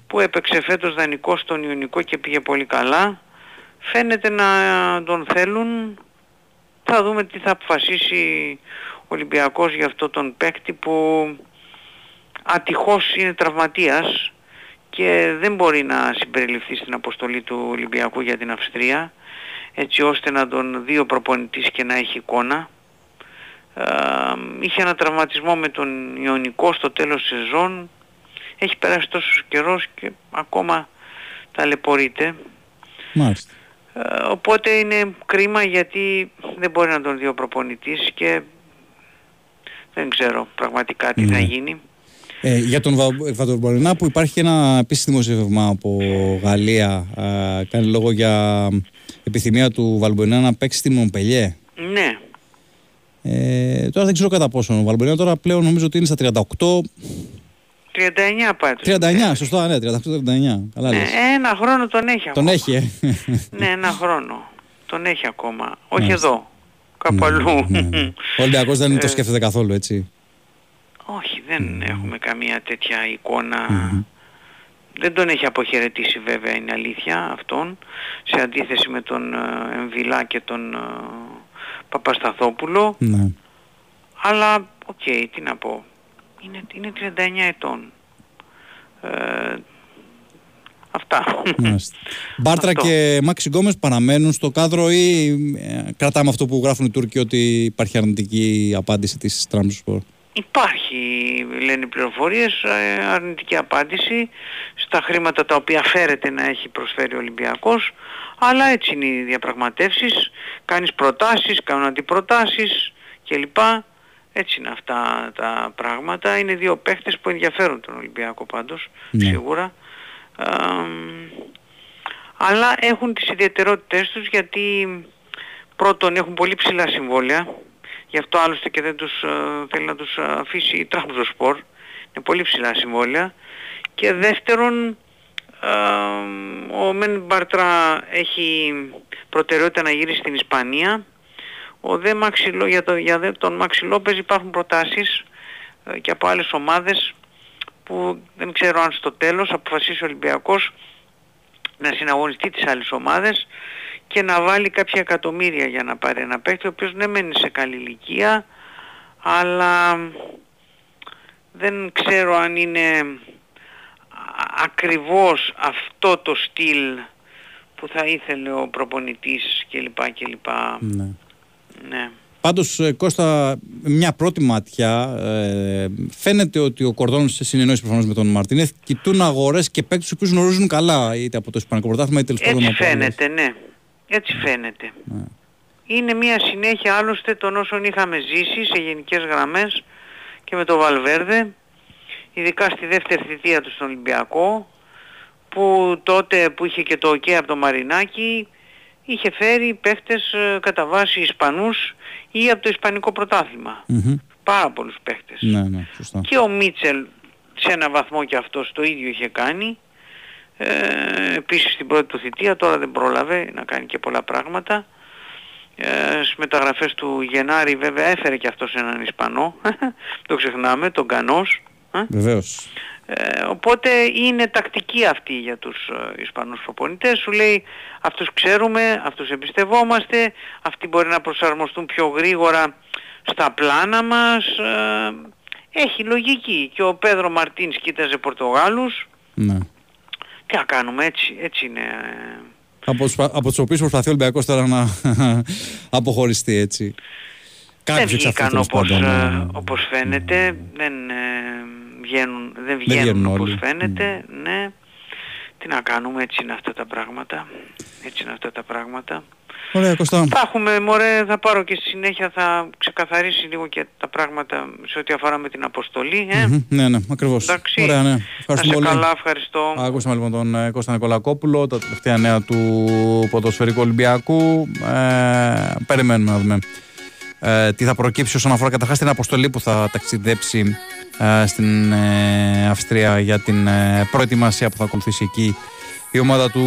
που έπαιξε φέτος δανεικό στον Ιωνικό και πήγε πολύ καλά. Φαίνεται να τον θέλουν. Θα δούμε τι θα αποφασίσει ο Ολυμπιακός για αυτό τον παίκτη που ατυχώς είναι τραυματίας και δεν μπορεί να συμπεριληφθεί στην αποστολή του Ολυμπιακού για την Αυστρία έτσι ώστε να τον δει ο προπονητής και να έχει εικόνα. Ε, είχε ένα τραυματισμό με τον Ιωνικό στο τέλος της σεζόν. Έχει περάσει τόσος καιρός και ακόμα ταλαιπωρείται. Μάλιστα. Ε, οπότε είναι κρίμα γιατί δεν μπορεί να τον δει ο προπονητής και δεν ξέρω πραγματικά τι θα Ναι. γίνει. Ε, για τον Βα- Βατορμπορινά που υπάρχει ένα επίσης δημοσίευμα από Γαλλία ε, κάνει λόγο για επιθυμία του Βαλμπορινά να παίξει στη Μομπελιέ. Ναι, Ε, τώρα δεν ξέρω κατά πόσο. Ο Βαλμπορινά τώρα πλέον νομίζω ότι είναι στα 38. 39 πάει. το 39, σωστά, ναι, 38-39. Καλά Ναι, λες. ένα χρόνο τον έχει Τον ακόμα. έχει, ε. [LAUGHS] Ναι, ένα χρόνο. Τον έχει ακόμα. Όχι Μάλιστα. εδώ. Κάπου αλλού. Ναι, ναι. Ο Ολυμπιακός δεν το Ε, σκέφτεται καθόλου, έτσι. Όχι, δεν έχουμε καμία τέτοια εικόνα δεν τον έχει αποχαιρετήσει βέβαια είναι αλήθεια αυτόν σε αντίθεση με τον ε, Εμβιλά και τον ε, Παπασταθόπουλο Ναι. αλλά οκ τι να πω είναι, είναι 39 ετών ε, αυτά Μάλιστα. [LAUGHS] Μπάρτρα Αυτό. και Μάξι Γκόμες παραμένουν στο κάδρο ή ε, κρατάμε αυτό που γράφουν οι Τούρκοι ότι υπάρχει αρνητική απάντηση της Τραμσπορ. Υπάρχει, λένε οι πληροφορίες, ε, αρνητική απάντηση στα χρήματα τα οποία φέρεται να έχει προσφέρει ο Ολυμπιακός, αλλά έτσι είναι οι διαπραγματεύσεις, κάνεις προτάσεις, κάνουν αντιπροτάσεις κλπ. Έτσι είναι αυτά τα πράγματα. Είναι δύο παίχτες που ενδιαφέρουν τον Ολυμπιακό πάντως, Ναι. σίγουρα. Αμ, αλλά έχουν τις ιδιαιτερότητες τους γιατί πρώτον έχουν πολύ ψηλά συμβόλαια γι' αυτό άλλωστε και δεν τους ε, θέλει να τους αφήσει η Τραμπζοσπορ είναι πολύ ψηλά συμβόλαια. Και δεύτερον ε, ο Μεν Μπαρτρά έχει προτεραιότητα να γυρίσει στην Ισπανία. Ο δε Μάξι Λό- για, το, για δε τον Μάξι Λόπεζ υπάρχουν προτάσεις ε, και από άλλες ομάδες που δεν ξέρω αν στο τέλος αποφασίσει ο Ολυμπιακός να συναγωνιστεί τις άλλες ομάδες και να βάλει κάποια εκατομμύρια για να πάρει ένα παίκτη ο οποίος ναι μένει σε καλή ηλικία αλλά δεν ξέρω αν είναι α- ακριβώς αυτό το στυλ που θα ήθελε ο προπονητής κλπ. κλπ. Ναι. Ναι. Πάντως ε, Κώστα, μια πρώτη ματιά ε, φαίνεται ότι ο Κορδόν σε συνεννόηση προφανώς με τον Μαρτίνεθ κοιτούν αγορές και παίκτες που γνωρίζουν καλά είτε από το Ισπανικό Πρωτάθλημα είτε τέλος πάντων Έτσι από άλλες. φαίνεται, ναι. Έτσι φαίνεται. Είναι μια συνέχεια άλλωστε των όσων είχαμε ζήσει σε γενικές γραμμές και με τον Βαλβέρδε, ειδικά στη δεύτερη θητεία του στον Ολυμπιακό, που τότε που είχε και το OK από το Μαρινάκι, είχε φέρει παίχτες ε, κατά βάση Ισπανούς ή από το Ισπανικό πρωτάθλημα. Μμμ. Πάρα πολλούς παίχτες. Ναι, ναι, σωστά. Και ο Μίτσελ σε ένα βαθμό και αυτός το ίδιο είχε κάνει. Ε, επίσης στην πρώτη του θητεία, τώρα δεν πρόλαβε να κάνει και πολλά πράγματα. Ε, στις μεταγραφές του Γενάρη βέβαια έφερε και αυτός έναν Ισπανό, [LAUGHS] το ξεχνάμε, τον Κανός. Ε, Βεβαίως. ε, οπότε είναι τακτική αυτή για τους ε, Ισπανούς προπονητές. Σου λέει αυτούς ξέρουμε, αυτούς εμπιστευόμαστε, αυτοί μπορεί να προσαρμοστούν πιο γρήγορα στα πλάνα μας. ε, έχει λογική. Και ο Πέδρο Μαρτίνς κοίταζε Πορτογάλους. Ναι. Τι να κάνουμε, έτσι, έτσι είναι. ε. Από τους, από τους οποίους προσπαθεί ο Ολυμπιακός τώρα να [LAUGHS] αποχωριστεί έτσι. δεν Κάποιους εξ αυτούς, βγήκαν τέλος όπως, πάντων, ε, ε, όπως φαίνεται, δεν, ε, βγαίνουν, δεν βγαίνουν βγαίνουν όπως όλοι. φαίνεται, ναι. Τι να κάνουμε, έτσι είναι αυτά τα πράγματα. Έτσι είναι αυτά τα πράγματα. Ωραία Κώστα. Θα έχουμε, μωρέ, θα πάρω και στη συνέχεια θα ξεκαθαρίσει λίγο και τα πράγματα σε ό,τι αφορά με την αποστολή. Ε. Μμμ, Ναι, ναι, ακριβώς. Εντάξει. Ωραία, ναι. Να Ευχαριστούμε σε πολύ. καλά, ευχαριστώ. Ακούσαμε λοιπόν τον ε, Κώστα Νικολακόπουλο, τα τελευταία νέα του ποδοσφαιρικού Ολυμπιακού. Ε, περιμένουμε να δούμε ε, τι θα προκύψει όσον αφορά καταρχάς την αποστολή που θα ταξιδέψει ε, στην ε, Αυστρία για την ε, προετοιμασία που θα ακολουθήσει εκεί η ομάδα του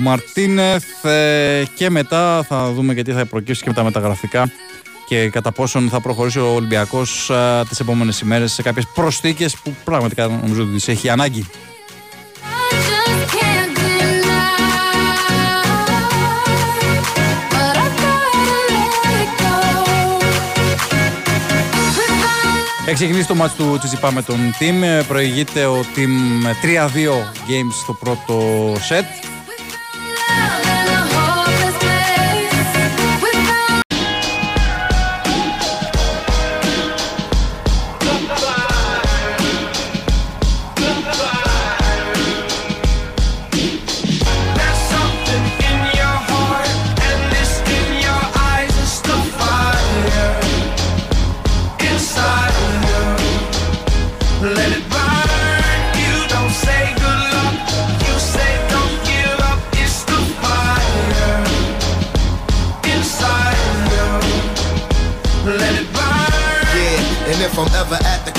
Μαρτίνεθ ε, και μετά θα δούμε και τι θα προκύψει και με τα μεταγραφικά και κατά πόσον θα προχωρήσει ο Ολυμπιακός ε, τις επόμενες ημέρες σε κάποιες προσθήκες που πραγματικά νομίζω ότι τις έχει ανάγκη. Έχει ξεκινήσει το μάτς του Τσιτσιπά με τον Team. Ε, Προηγείται ο Team με 3-2 games στο πρώτο set.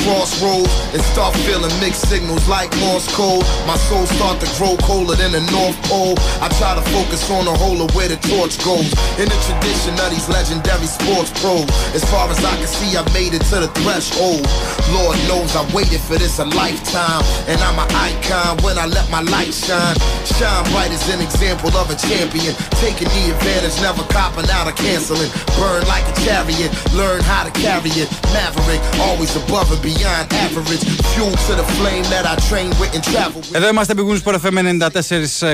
Crossroads and start feeling mixed signals like Morse code. My soul start to grow colder than the North Pole. I try to focus on the whole of where the torch goes. In the tradition of these legendary sports pros. As far as I can see, I've made it to the threshold. Lord knows I waited for this a lifetime. And I'm an icon when I let my light shine. Shine bright as an example of a champion. Taking the advantage, never copping out or canceling. Burn like a chariot, learn how to carry it. Maverick, always above and beyond average. Fuel to the flame that I train with and travel with. Εδώ είμαστε Big Wings Sport FM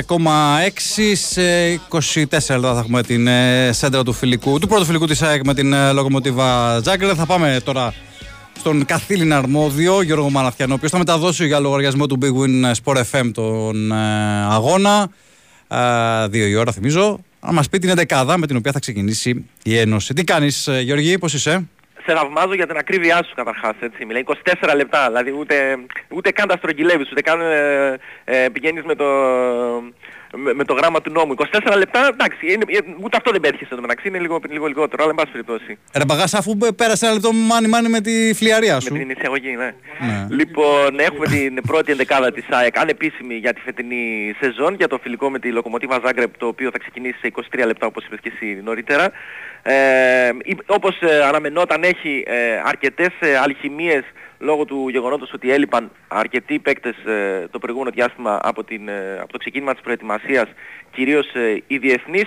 94,6 σε 24 λεπτά θα έχουμε την ε, σέντρα του φιλικού, του πρώτου φιλικού της ΑΕΚ με την ε, Λοκομοτίβα Τζάγκρε. Θα πάμε τώρα στον καθήλυνα αρμόδιο Γιώργο Μαναθιανό, ο οποίος θα μεταδώσει για λογαριασμό του Big Win Sport FM τον ε, αγώνα. Ε, δύο η ώρα θυμίζω. Να μας πει την εντεκάδα με την οποία θα ξεκινήσει η Ένωση. Τι κάνεις ε, Γιώργη, πώς είσαι; Σε θαυμάζω για την ακρίβειά σου καταρχάς, έτσι. Μιλάει 24 λεπτά, δηλαδή ούτε, ούτε καν τα στρογγυλεύεις, ούτε καν ε, ε, πηγαίνεις με το, με, με το γράμμα του νόμου. 24 λεπτά, εντάξει, είναι, ε, ούτε αυτό δεν πέτυχες στο μεταξύ, είναι λίγο, λίγο λιγότερο, αλλά εν πάση περιπτώσει. Ρε Μπαγάς, αφού πέρασε ένα λεπτό μάνι μάνι με τη φλιαρία σου. Με την εισαγωγή, ναι. Ναι. Λοιπόν, έχουμε την πρώτη ενδεκάδα της ΑΕΚ, ανεπίσημη για τη φετινή σεζόν, για το φιλικό με τη Λοκομοτίβα Ζάγκρεπ, το οποίο θα ξεκινήσει σε 23 λεπτά, όπως είπες και εσύ νωρίτερα. Ε, η- όπως ε, αναμενόταν έχει ε, αρκετές ε, αλχημίες λόγω του γεγονότος ότι έλειπαν αρκετοί παίκτες ε, το προηγούμενο διάστημα από, την, ε, από το ξεκίνημα της προετοιμασίας, κυρίως ε, οι διεθνείς.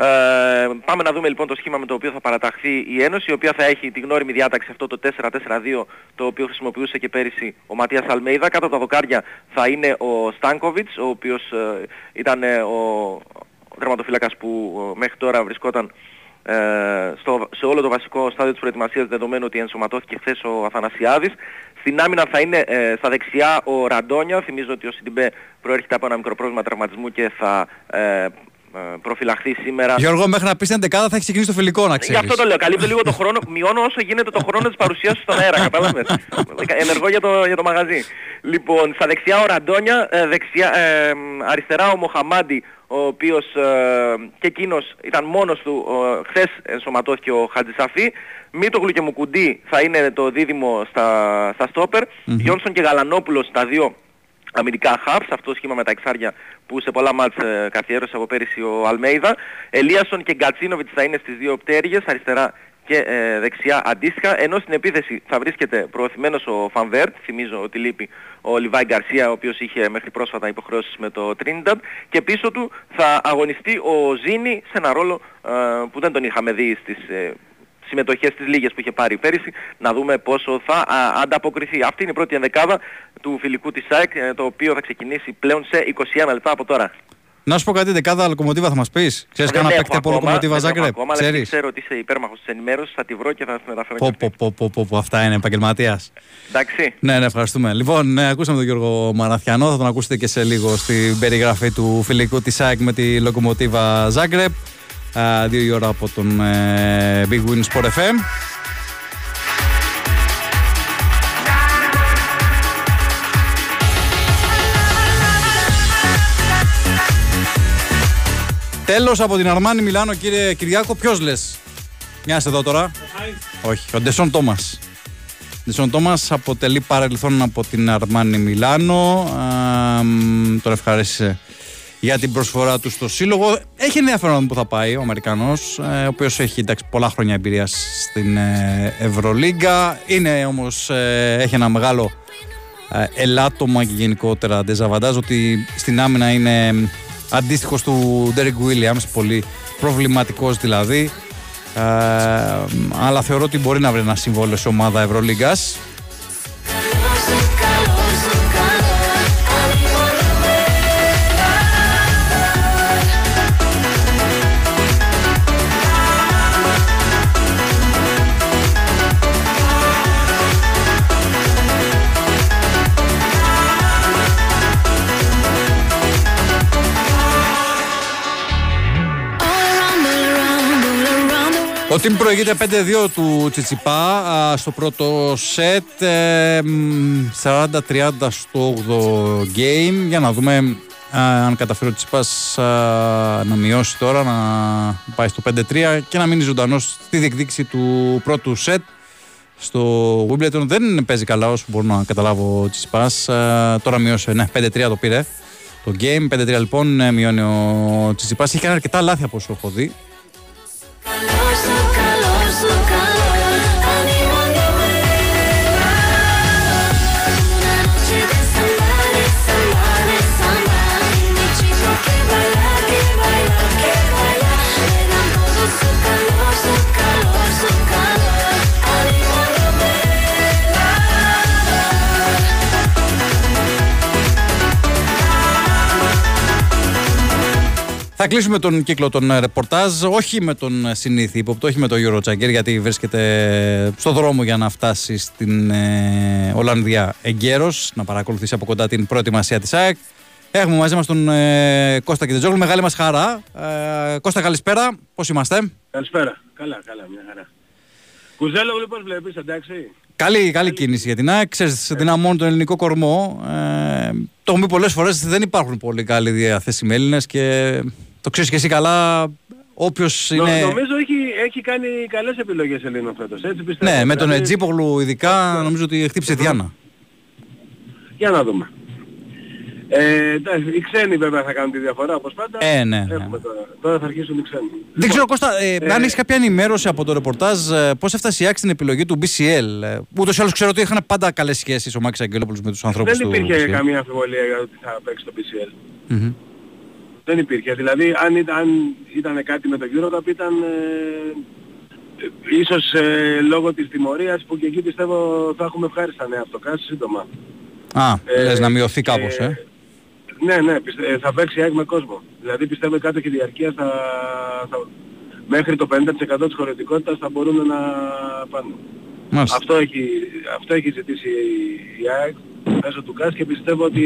Ε, πάμε να δούμε λοιπόν το σχήμα με το οποίο θα παραταχθεί η Ένωση, η οποία θα έχει τη γνώριμη διάταξη αυτό το 4-4-2, το οποίο χρησιμοποιούσε και πέρυσι ο Ματίας Αλμέιδα. Κάτω από τα δοκάρια θα είναι ο Στάνκοβιτς, ο οποίος ε, ήταν ε, ο, ο τερματοφύλακας που ε, μέχρι τώρα βρισκόταν ε, στο, σε όλο το βασικό στάδιο της προετοιμασίας δεδομένου ότι ενσωματώθηκε χθες ο Αθανασιάδης. Στην άμυνα θα είναι ε, στα δεξιά ο Ραντόνια. Θυμίζω ότι ο Σιντιμπέ προέρχεται από ένα μικρό πρόβλημα τραυματισμού και θα ε, ε, προφυλαχθεί σήμερα. Γιώργο, μέχρι να πεις την εντεκάδα θα έχει ξεκινήσει το φιλικό, να Γι' ξέρεις. αυτό το λέω. Καλύπτω λίγο το χρόνο. Μειώνω όσο γίνεται το χρόνο της παρουσίας σου στον αέρα. Κατάλαβες. Ενεργό για το, για το μαγαζί. Λοιπόν, στα δεξιά ο Ραντόνια, ε, δεξιά, ε, αριστερά ο Μοχαμάντι, ο οποίος ε, και εκείνος ήταν μόνος του. Ε, χθες ενσωματώθηκε ο Χατζησαφή. Μήτογλου και Μουκουντή θα είναι το δίδυμο στα, στα στόπερ. Γιόνσον και Γαλανόπουλος τα δύο αμυντικά hubs, αυτό το σχήμα με τα εξάρια που σε πολλά μάτς ε, καθιέρωσε από πέρυσι ο Αλμέιδα. Ελίασον και Γκατσίνοβιτς θα είναι στις δύο πτέρυγες, αριστερά και ε, δεξιά αντίστοιχα, ενώ στην επίθεση θα βρίσκεται προωθημένος ο Φανβέρτ, θυμίζω ότι λείπει ο Λιβάη Γκαρσία, ο οποίος είχε μέχρι πρόσφατα υποχρεώσεις με το Trinidad, και πίσω του θα αγωνιστεί ο Ζήνη σε ένα ρόλο ε, που δεν τον είχαμε δει στις ε, συμμετοχές στις λίγες που είχε πάρει πέρυσι, να δούμε πόσο θα α, ανταποκριθεί. Αυτή είναι η πρώτη ενδεκάδα του φιλικού της ΑΕΚ, ε, το οποίο θα ξεκινήσει πλέον σε 21 λεπτά από τώρα. Να σου πω κάτι, δεκάδα λοκομοτίβα θα μας πεις; Ξέρεις Δεν κανένα έχω παίκτη από ακόμα, λοκομοτίβα δεν έχω Ζάγκρεπ; ακόμα, αλλά επειδή Ξέρεις; ξέρω ότι είσαι υπέρμαχος της ενημέρωσης, θα τη βρω και θα την μεταφέρω. Πω, πω, πω, πω, πω, πω, αυτά είναι επαγγελματίας. Εντάξει. Ναι, ναι, ευχαριστούμε. Λοιπόν, ναι, ακούσαμε τον Γιώργο Μαραθιανό. Θα τον ακούσετε και σε λίγο στην περιγραφή του φιλικού της ΑΕΚ με τη λοκομοτίβα Ζάγκρεπ. Α, Δύο η ώρα από τον ε, Big Win Sport FM. Τέλος από την Αρμάνη Μιλάνο, κύριε Κυριάκο, ποιος λες; Μοιάστε εδώ τώρα. Όχι, ο Ντεσόν Τόμας. Ντεσόν Τόμας αποτελεί παρελθόν από την Αρμάνη Μιλάνο. Α, μ, τον ευχαρίστησε για την προσφορά του στο σύλλογο. Έχει ενδιαφέρον που θα πάει ο Αμερικανός, ε, ο οποίος έχει εντάξει, πολλά χρόνια εμπειρίας στην ε, Ευρωλίγκα. Είναι όμως, ε, έχει ένα μεγάλο ε, ελάττωμα και γενικότερα ντεζαβαντάζ ότι στην άμυνα είναι μ, αντίστοιχος του Derek Williams, πολύ προβληματικός δηλαδή. Ε, αλλά θεωρώ ότι μπορεί να βρει ένα συμβόλαιο σε ομάδα Ευρωλίγκας. Ο team προηγείται 5-2 του Τσιτσιπά α, στο πρώτο σετ, ε, μ, 40-30 στο 8ο game. Για να δούμε α, αν καταφέρει ο Τσιτσιπάς α, να μειώσει τώρα, να πάει στο 5-3 και να μείνει ζωντανός στη διεκδίκηση του πρώτου σετ. στο Wimbledon δεν παίζει καλά όσο μπορώ να καταλάβω ο Τσιτσιπάς. Ε, τώρα μείωσε, ναι, 5-3 το πήρε το game. 5-3 λοιπόν ε, μειώνει ο Τσιτσιπάς. Έχει κάνει αρκετά λάθη από όσο έχω δει. Κλείσουμε τον κύκλο των ε, ρεπορτάζ, όχι με τον ε, συνήθι ύποπτο, όχι με τον Γιώργο Τσαγκέρ, γιατί βρίσκεται στο δρόμο για να φτάσει στην ε, Ολλανδία εγκαίρω, να παρακολουθήσει από κοντά την προετοιμασία της ΑΕΚ. Έχουμε μαζί μας τον ε, Κώστα Κιτετζόγλου, μεγάλη μας χαρά. Ε, Κώστα, καλησπέρα. Πώς είμαστε, Καλησπέρα. Καλά, καλά, μια χαρά. Κουζέλο, λοιπόν, βλέπεις, εντάξει; Καλή, καλή κίνηση για την ΑΕΚ. Ξέρεις, δυναμώνει τον ελληνικό κορμό. Ε, το έχουμε πει πολλές φορές, δεν υπάρχουν πολύ καλοί διαθέσιμοι Έλληνες και το ξέρεις και εσύ καλά, όποιος Νο- είναι... Νομίζω έχει, έχει κάνει καλές επιλογές Ελλήνων φέτος, έτσι πιστεύω. Ναι, με τον Δηλαδή, Ετζίπογλου ειδικά νομίζω ότι χτύπησε Διάνα. Για να δούμε. Ε, εντάξει, οι ξένοι βέβαια θα κάνουν τη διαφορά όπως πάντα. Ε, ναι, ναι. Έχουμε τώρα. τώρα θα αρχίσουν οι ξένοι. Δεν ξέρω Κώστα, ε, ε, αν έχεις κάποια ενημέρωση από το ρεπορτάζ ε, πώς έφτασε η ΑΕΚ στην επιλογή του BCL. Ε, ούτως ή άλλως ξέρω ότι είχαν πάντα καλές σχέσεις ο Μάκης Αγγελόπουλος με τους ανθρώπους Δεν του υπήρχε BCL. καμία αμφιβολία για ότι θα παίξει το PCL. Μμμ. Δεν υπήρχε. Δηλαδή αν ήταν, αν ήταν κάτι με το Eurocup ήταν ε, ε, ίσως ε, λόγω της τιμωρίας που και εκεί πιστεύω θα έχουμε ευχάριστα νέα από το ΚΑΣ σύντομα. Α, Ε, λες να μειωθεί και- κάπως, ε. Ναι, ναι, πιστε- ε, θα παίξει η ΑΕΚ με κόσμο. Δηλαδή πιστεύω κάτω και διαρκεία θα, θα, μέχρι το 50% της χωρητικότητας θα μπορούν να πάνε. Μάλιστα. Αυτό έχει, αυτό έχει ζητήσει η, η ΑΕΚ μέσω του ΚΑΣ και πιστεύω ότι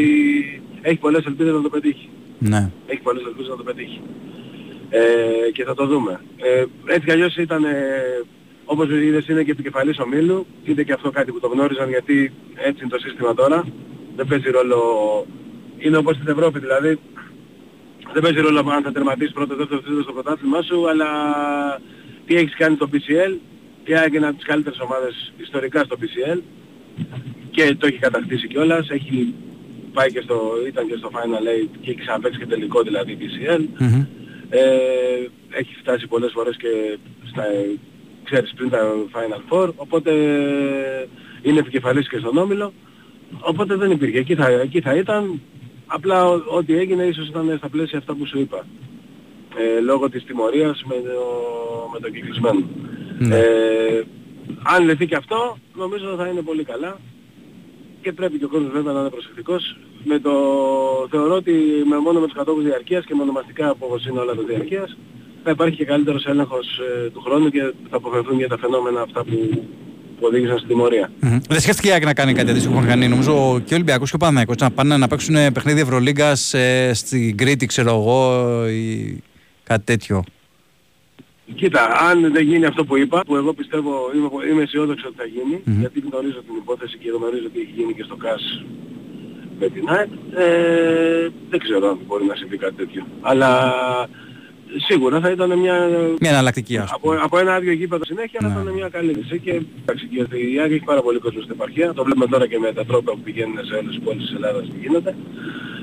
έχει πολλές ελπίδες να το πετύχει. Ναι. Έχει πολλές ελπίδες να το πετύχει. Ε, και θα το δούμε. Ε, έτσι κι αλλιώς ήταν, ε, όπως είδες είναι και επικεφαλής ομίλου, είναι και αυτό κάτι που το γνώριζαν γιατί έτσι είναι το σύστημα τώρα. Δεν παίζει ρόλο, είναι όπως στην Ευρώπη δηλαδή, δεν παίζει ρόλο αν θα τερματίσεις πρώτο, δεύτερο, τρίτο στο πρωτάθλημά σου, αλλά τι έχεις κάνει στο PCL, η ΑΕΚ είναι από τις καλύτερες ομάδες ιστορικά στο PCL και το έχει κατακτήσει κιόλας, έχει πάει και στο, ήταν και στο Final Eight και έχει ξαναπαίξει και τελικό δηλαδή PCL. Ε, έχει φτάσει πολλές φορές και στα, ξέρεις, πριν τα Final Four, οπότε είναι επικεφαλής και στον Όμιλο, οπότε δεν υπήρχε. Εκεί θα, εκεί θα ήταν, απλά ό- ό,τι έγινε ίσως ήταν στα πλαίσια αυτά που σου είπα. Ε, λόγω της τιμωρίας με το, με το κυκλισμένο. Ε, αν λυθεί και αυτό, νομίζω θα είναι πολύ καλά και πρέπει και ο κόσμος βέβαια να είναι προσεκτικός. Με το, θεωρώ ότι με μόνο με τους κατόχους διαρκείας και με ονομαστικά από όπως είναι όλα τα διαρκείας θα υπάρχει και καλύτερος έλεγχος ε, του χρόνου και θα αποφευθούν για τα φαινόμενα αυτά που, που οδήγησαν στην τιμωρία. Μμμ. Δεν σκέφτηκε η ΑΕΚ να κάνει κάτι αντίστοιχο που είχαν κάνει; Νομίζω και ο Ολυμπιακός και ο Παναθηναϊκός να πάνε να παίξουν παιχνίδι Ευρωλίγκας ε, στην Κρήτη, ξέρω εγώ, ή κάτι τέτοιο. Κοίτα, αν δεν γίνει αυτό που είπα, που εγώ πιστεύω, είμαι, είμαι αισιόδοξο ότι θα γίνει, Μμμ. γιατί γνωρίζω την υπόθεση και γνωρίζω ότι έχει γίνει και στο ΚΑΣ με την ΑΕΚ, ε, δεν ξέρω αν μπορεί να συμβεί κάτι τέτοιο. Αλλά σίγουρα θα ήταν μια... Μια εναλλακτική, ας από, από ένα άδειο γήπεδο συνέχεια Ναι. θα ήταν μια καλή λύση και εντάξει, γιατί η ΑΕΚ έχει πάρα πολύ κόσμο στην επαρχία, το βλέπουμε τώρα και με τα τρόπια που πηγαίνουν σε άλλες πόλεις της Ελλάδας τι γίνεται,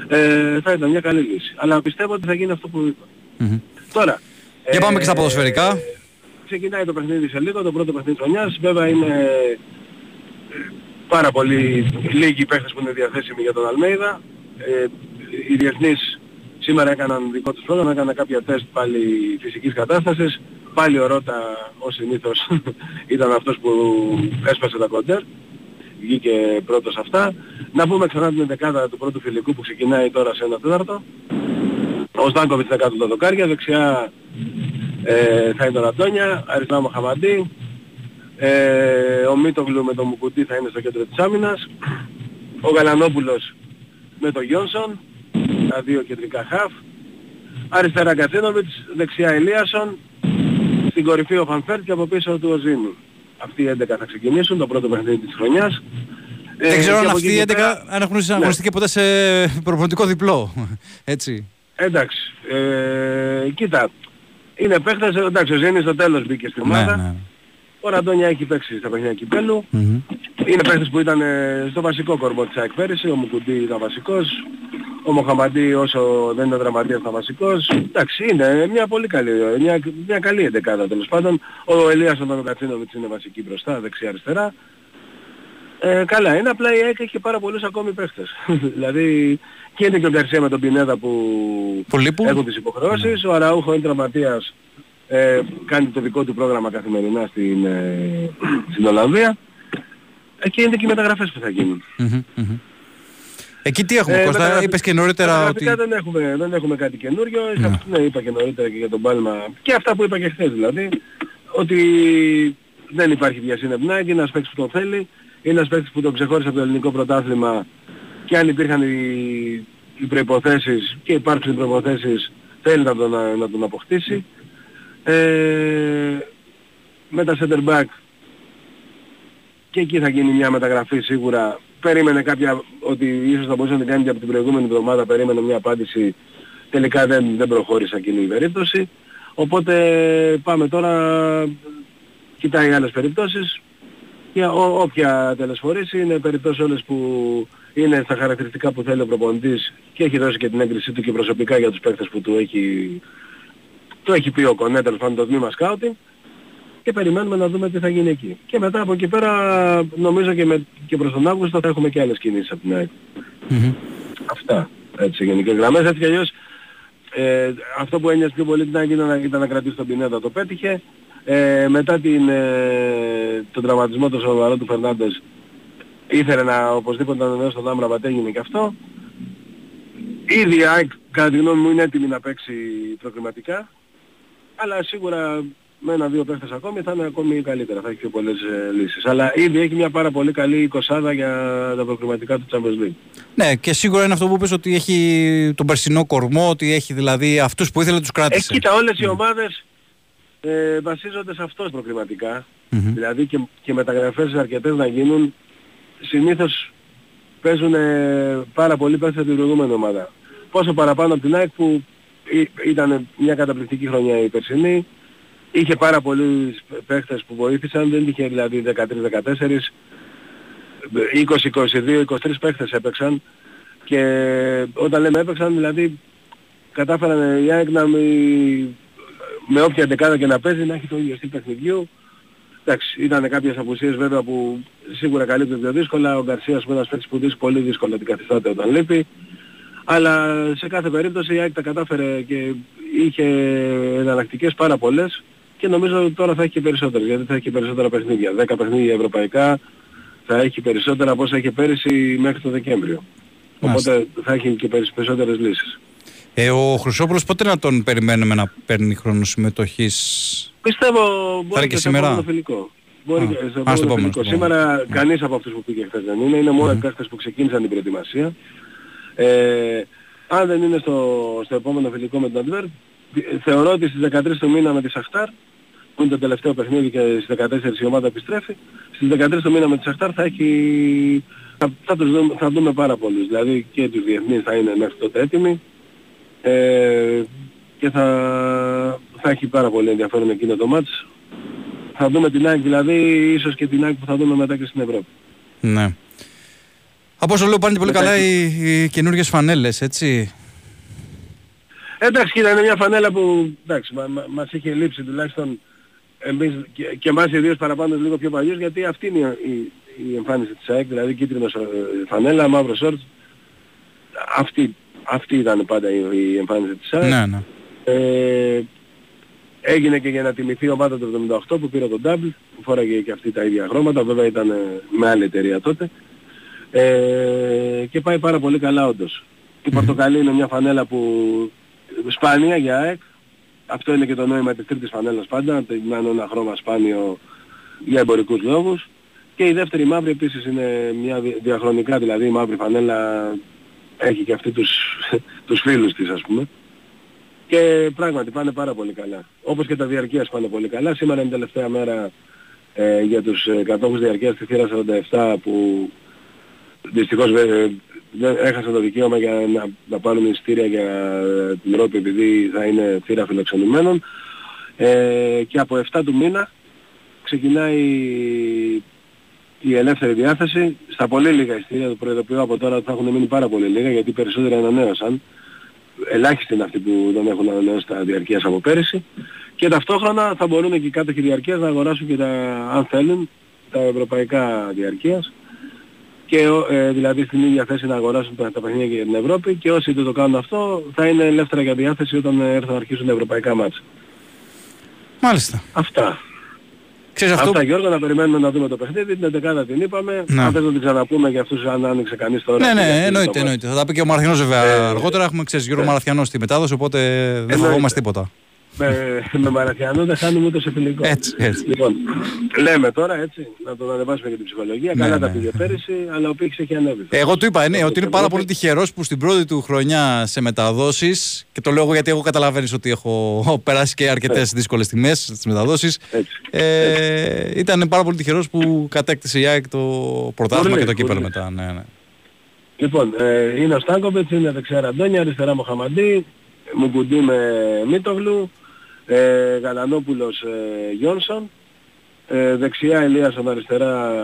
ε, θα ήταν μια καλή λύση. Αλλά πιστεύω ότι θα γίνει αυτό που είπα. Μμμ. Τώρα, Για πάμε και στα ε, ποδοσφαιρικά. Ξεκινάει το παιχνίδι σε λίγο, το πρώτο παιχνίδι της χρονιάς. Βέβαια είναι ε, πάρα πολύ λίγοι παίχτες που είναι διαθέσιμοι για τον Αλμέιδα. Ε, οι διεθνείς σήμερα έκαναν δικό τους πρόγραμμα, έκαναν κάποια τεστ πάλι φυσικής κατάστασης. Πάλι ο Ρώτα, ως συνήθως, [LAUGHS] ήταν αυτός που έσπασε τα κοντέρ. Βγήκε πρώτος αυτά. Να πούμε ξανά την δεκάδα του πρώτου φιλικού που ξεκινάει τώρα σε ένα τέταρτο. Ο Στάνκοβιτς είναι κάτω τα δοκάρια, δεξιά ε, θα είναι τον Αντώνια, αριστερά ο Μοχαμαντί, ε, ο Μίτογλου με τον Μουκουντί θα είναι στο κέντρο της άμυνας, ο Γαλανόπουλος με τον Γιόνσον, τα δύο κεντρικά χαφ, αριστερά Γκατσίνοβιτς, δεξιά Ελίασον, στην κορυφή ο Φαν Βέερτ και από πίσω του ο Ζίνι. Αυτοί οι 11 θα ξεκινήσουν το πρώτο παιχνίδι της χρονιάς. Ε, Δεν ξέρω και αν από αυτοί εκεί οι και 11 πέρα- αν έχουν Ναι. αγωνιστεί ποτέ σε προπονητικό διπλό. Έτσι. Εντάξει. Ε, κοίτα, είναι παίχτες, εντάξει, ο Ζήνης στο τέλος μπήκε στην Ναι, ομάδα. ναι. Ο Ραντόνια έχει παίξει στα παιχνίδια κυπέλου. Είναι παίκτης που ήταν ε, στο βασικό κορμό της ΑΕΚ πέρυσι. Ο Μουκουντή ήταν βασικός. Ο Μοχαμαντή όσο δεν ήταν δραματίας ήταν βασικός. Εντάξει, είναι μια πολύ καλή, μια, μια καλή εντεκάδα τέλος πάντων. Ο Ελίας ο Κατσίνοβιτς είναι βασική μπροστά, δεξιά-αριστερά. Ε, καλά είναι, απλά η ΑΕΚ έχει πάρα πολλούς ακόμη παίχτες. [LAUGHS] δηλαδή και είναι και ο Γκαρσία με τον Πινέδα που έχουν τις υποχρεώσεις. Ο Αραούχο είναι τραυματίας, ε, κάνει το δικό του πρόγραμμα καθημερινά στην, ε, στην Ολλανδία. Ε, και είναι και οι μεταγραφές που θα γίνουν. Εκεί τι έχουμε, Κώστα, μεταγραφ- είπες και νωρίτερα ότι... μεταγραφικά δεν έχουμε, δεν έχουμε κάτι καινούριο. Ναι. ναι, είπα και νωρίτερα και για τον Πάλμα. Και αυτά που είπα και χθες δηλαδή. Ότι δεν υπάρχει βιασύνη από την ΑΕΚ, είναι ένας παίκτης που τον θέλει. Είναι ένας παίκτης που τον ξεχώρισε από το ελληνικό πρωτάθλημα και αν υπήρχαν οι, οι προϋποθέσεις και υπάρξουν οι προϋποθέσεις θέλει να τον, να τον αποκτήσει. Ε, με τα center back και εκεί θα γίνει μια μεταγραφή σίγουρα. Περίμενε κάποια ότι ίσως θα μπορούσε να την κάνει και από την προηγούμενη εβδομάδα, περίμενε μια απάντηση. Τελικά δεν, δεν προχώρησε εκείνη η περίπτωση. Οπότε πάμε τώρα, κοιτάει άλλες περιπτώσεις και ό, όποια τελεσφορήσει είναι περιπτώσεις όλες που είναι στα χαρακτηριστικά που θέλει ο προπονητής και έχει δώσει και την έγκρισή του και προσωπικά για τους παίκτες που του έχει, του έχει πει ο Κονέ, τέλος πάντων το τμήμα σκάουτινγκ και περιμένουμε να δούμε τι θα γίνει εκεί. Και μετά από εκεί πέρα νομίζω και, με, και προς τον Αύγουστο θα έχουμε και άλλες κινήσεις από την ΑΕΚ. Αυτά. Έτσι σε γενικές γραμμές. Έτσι κι αλλιώς ε, αυτό που ένοιαζε πιο πολύ την ΑΕΚ ήταν, να- ήταν να κρατήσει τον Πινέδα. Το πέτυχε. Ε, μετά την, ε, τον τραυματισμό του σοβαρό του Φερνάντες ήθελε να οπωσδήποτε να ανανεώσει τον Άμραμπατ έγινε και αυτό. Ήδη η ΑΕΚ κατά τη γνώμη μου είναι έτοιμη να παίξει προκριματικά. Αλλά σίγουρα με ένα-δύο παίχτες ακόμη θα είναι ακόμη καλύτερα, θα έχει πιο πολλές ε, λύσεις. Αλλά ήδη έχει μια πάρα πολύ καλή εικοσάδα για τα προκριματικά του Champions League. Ναι, και σίγουρα είναι αυτό που είπες ότι έχει τον περσινό κορμό, ότι έχει δηλαδή αυτούς που ήθελε τους Ε, κράτησε. κοίτα, όλες οι ομάδες ε, βασίζονται σε αυτό προκριματικά. Δηλαδή και, και μεταγραφές αρκετές να γίνουν συνήθως παίζουν ε, πάρα πολύ παίχτες από την προηγούμενη ομάδα. Πόσο παραπάνω από την ΑΕΚ που ή- ήταν μια καταπληκτική χρονιά η περσινή, είχε πάρα πολλοί παίχτες που βοήθησαν, δεν είχε δηλαδή 13-14, 20, 22, 23 παίχτες έπαιξαν και όταν λέμε έπαιξαν δηλαδή κατάφεραν η ΑΕΚ να μη- με όποια δεκάδα και να παίζει να έχει το ίδιο στυλ παιχνιδιού. Εντάξει, ήταν κάποιες απουσίες βέβαια που σίγουρα καλύπτουν πιο δύσκολα. Ο Γκαρσίας που είναι ένας παίκτης που δύσκολα, πολύ δύσκολα την καθιστάται όταν λείπει. Αλλά σε κάθε περίπτωση η ΑΕΚ τα κατάφερε και είχε εναλλακτικές πάρα πολλές και νομίζω ότι τώρα θα έχει και περισσότερες γιατί θα έχει και περισσότερα παιχνίδια. 10 παιχνίδια ευρωπαϊκά θα έχει περισσότερα από όσα είχε πέρυσι μέχρι το Δεκέμβριο. Οπότε θα έχει και περισ- περισσότερες λύσεις. Ε, ο Χρυσόπουλος πότε να τον περιμένουμε να παίρνει χρόνο συμμετοχής; Πιστεύω είναι μπορεί και και στο σήμερα. επόμενο φιλικό. Μπορεί Α, και στο ας, στο επόμενο επόμενο, φιλικό. στο Σήμερα κανείς από αυτούς που πήγε χθες δεν είναι. Είναι μόνο οι παίχτες που ξεκίνησαν την προετοιμασία. Ε, αν δεν είναι στο, στο επόμενο φιλικό με την Αντβέρ, θεωρώ ότι στις 13 του μήνα με τη Σαχτάρ, που είναι το τελευταίο παιχνίδι και στις 14 η ομάδα επιστρέφει, στις 13 του μήνα με τη Σαχτάρ θα έχει... Θα, θα, τους δούμε, θα δούμε πάρα πολλούς, δηλαδή και τους διεθνείς θα είναι μέχρι τότε έτοιμοι ε, και θα, θα έχει πάρα πολύ ενδιαφέρον εκείνο το μάτς. Θα δούμε την ΑΕΚ δηλαδή, ίσως και την ΑΕΚ που θα δούμε μετά και στην Ευρώπη. Ναι. Από όσο λέω πάνε και πολύ Μετά καλά εκεί. οι, οι καινούργιες φανέλες, έτσι. Εντάξει, κοίτα, είναι μια φανέλα που εντάξει, μα, μα, μας είχε λείψει τουλάχιστον εμείς και, και εμάς ιδίως παραπάνω λίγο πιο παλιούς γιατί αυτή είναι η, η, η εμφάνιση της ΑΕΚ, δηλαδή κίτρινη ε, φανέλα, μαύρο σορτς. Αυτή, αυτή ήταν πάντα η, η εμφάνιση της ΑΕΚ. Ναι, ναι. Ε, έγινε και για να τιμηθεί η ομάδα του 78 που πήρε το νταμπλ, που φόραγε και αυτή τα ίδια χρώματα, βέβαια ήταν ε, με άλλη εταιρεία τότε. Ε, και πάει πάρα πολύ καλά όντως. Η πορτοκαλί είναι μια φανέλα που σπάνια για ΑΕΚ. Αυτό είναι και το νόημα της τρίτης φανέλας πάντα, να είναι ένα χρώμα σπάνιο για εμπορικούς λόγους. Και η δεύτερη μαύρη επίσης είναι μια δι- διαχρονικά, δηλαδή η μαύρη φανέλα έχει και αυτή τους, [LAUGHS] τους φίλους της ας πούμε. Και πράγματι πάνε πάρα πολύ καλά. Όπως και τα διαρκείας πάνε πολύ καλά. Σήμερα είναι η τελευταία μέρα ε, για τους ε, κατόχους διαρκείας στη θύρα 47 που δυστυχώς ε, δεν έχασαν το δικαίωμα για να, να πάρουν εισιτήρια για ε, την Ευρώπη επειδή θα είναι θύρα φιλοξενουμένων. Ε, και από 7 του μήνα ξεκινάει η ελεύθερη διάθεση. Στα πολύ λίγα ειστήρια, το προειδοποιώ από τώρα ότι θα έχουν μείνει πάρα πολύ λίγα γιατί οι περισσότεροι ανανέωσαν. Ελάχιστοι είναι αυτοί που δεν έχουν ανανεώσει τα διαρκείας από πέρυσι. Και ταυτόχρονα θα μπορούν και οι κάτοχοι διαρκείας να αγοράσουν και τα, αν θέλουν, τα ευρωπαϊκά διαρκείας και ε, δηλαδή στην ίδια θέση να αγοράσουν τα, τα παιχνίδια για την Ευρώπη και όσοι δεν το κάνουν αυτό θα είναι ελεύθερα για διάθεση όταν ε, έρθουν να αρχίσουν τα ευρωπαϊκά μάτια. Μάλιστα. Αυτά. Ξέρεις αυτό... Αυτά Γιώργο να περιμένουμε να δούμε το παιχνίδι, την 11 την είπαμε, Ναι. αν θες να την ξαναπούμε για αυτούς αν άνοιξε κανείς τώρα. Ναι, για ναι, αυτό εννοείται, το εννοείται. Θα τα πει και ο Μαραθιανός βέβαια Ε, αργότερα. Έχουμε ξέρεις Γιώργο ναι. Μαραθιανός στη μετάδοση, οπότε δεν Εννοείται. φοβόμαστε τίποτα. Με, με Μαραθιανό δεν χάνουμε ούτε σε φιλικό. Έτσι, έτσι. Λοιπόν, λέμε τώρα έτσι, να τον ανεβάσουμε και την ψυχολογία. Ναι, Καλά ναι. τα πήγε πέρυσι, αλλά ο Πίξ έχει ανέβει. Εγώ του είπα ναι, ότι είναι πάρα πολύ τυχερός που στην πρώτη του χρονιά σε μεταδόσεις. Και το λέω εγώ γιατί εγώ καταλαβαίνεις ότι έχω περάσει και αρκετές δύσκολες τιμέ στις μεταδόσεις. Ε, ήταν πάρα πολύ τυχερός που κατέκτησε η ΑΕΚ το πρωτάθλημα Πολύ, και το κύπελο πολύ. μετά. Ναι, ναι. Λοιπόν, ε, είναι ο Στάνκοβιτς, είναι δεξιά Ραντόνια, αριστερά Μοχαμαντή, Μουκουντή με Μίτογλου, ε, Γαλανόπουλος ε, Γιόνσον, ε, δεξιά Ελίασον, αριστερά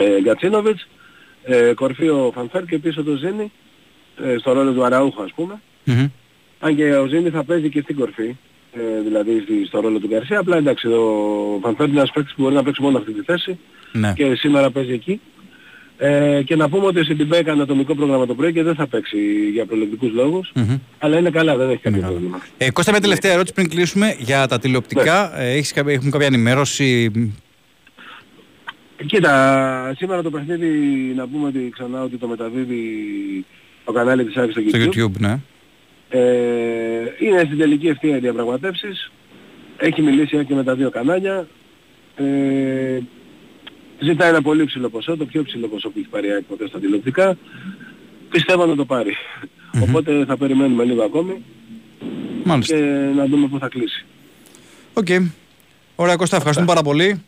ε, Γκατσίνοβιτς, ε, κορφή ο Φανφέρ και πίσω το Ζήνη, ε, στο ρόλο του Αραούχου ας πούμε. Μμμ. Αν και ο Ζήνη θα παίζει και στην κορφή, ε, δηλαδή στη- στο ρόλο του Γκαρσία, απλά εντάξει ο Φανφέρ είναι ένας παίκτης που μπορεί να παίξει μόνο αυτή τη θέση Ναι. και σήμερα παίζει εκεί. Ε, και να πούμε ότι ο Σιντιμπέ έκανε ατομικό πρόγραμμα το πρωί και δεν θα παίξει για προληπτικούς λόγους. Μμμ. Αλλά είναι καλά, δεν έχει κάποιο πρόβλημα. Ε, Κώστα, μια τελευταία ερώτηση πριν κλείσουμε για τα τηλεοπτικά. Ναι. Ε, έχεις, κάποια- έχουμε κάποια ενημέρωση; Κοίτα, σήμερα το παιχνίδι να πούμε ότι ξανά ότι το μεταδίδει το κανάλι της Άκης στο Στο YouTube. YouTube, ναι. Ε, είναι στην τελική ευθεία οι διαπραγματεύσεις. Έχει μιλήσει και με τα δύο κανάλια. Ε, ζητάει ένα πολύ ψηλό ποσό, το πιο ψηλό ποσό που έχει πάρει η ΑΕΚ ποτέ στα τηλεοπτικά. Πιστεύω να το πάρει. Οπότε θα περιμένουμε λίγο ακόμη Μάλιστα. και να δούμε πού θα κλείσει. Οκ. Ωραία, Κώστα, ευχαριστούμε πάρα πολύ.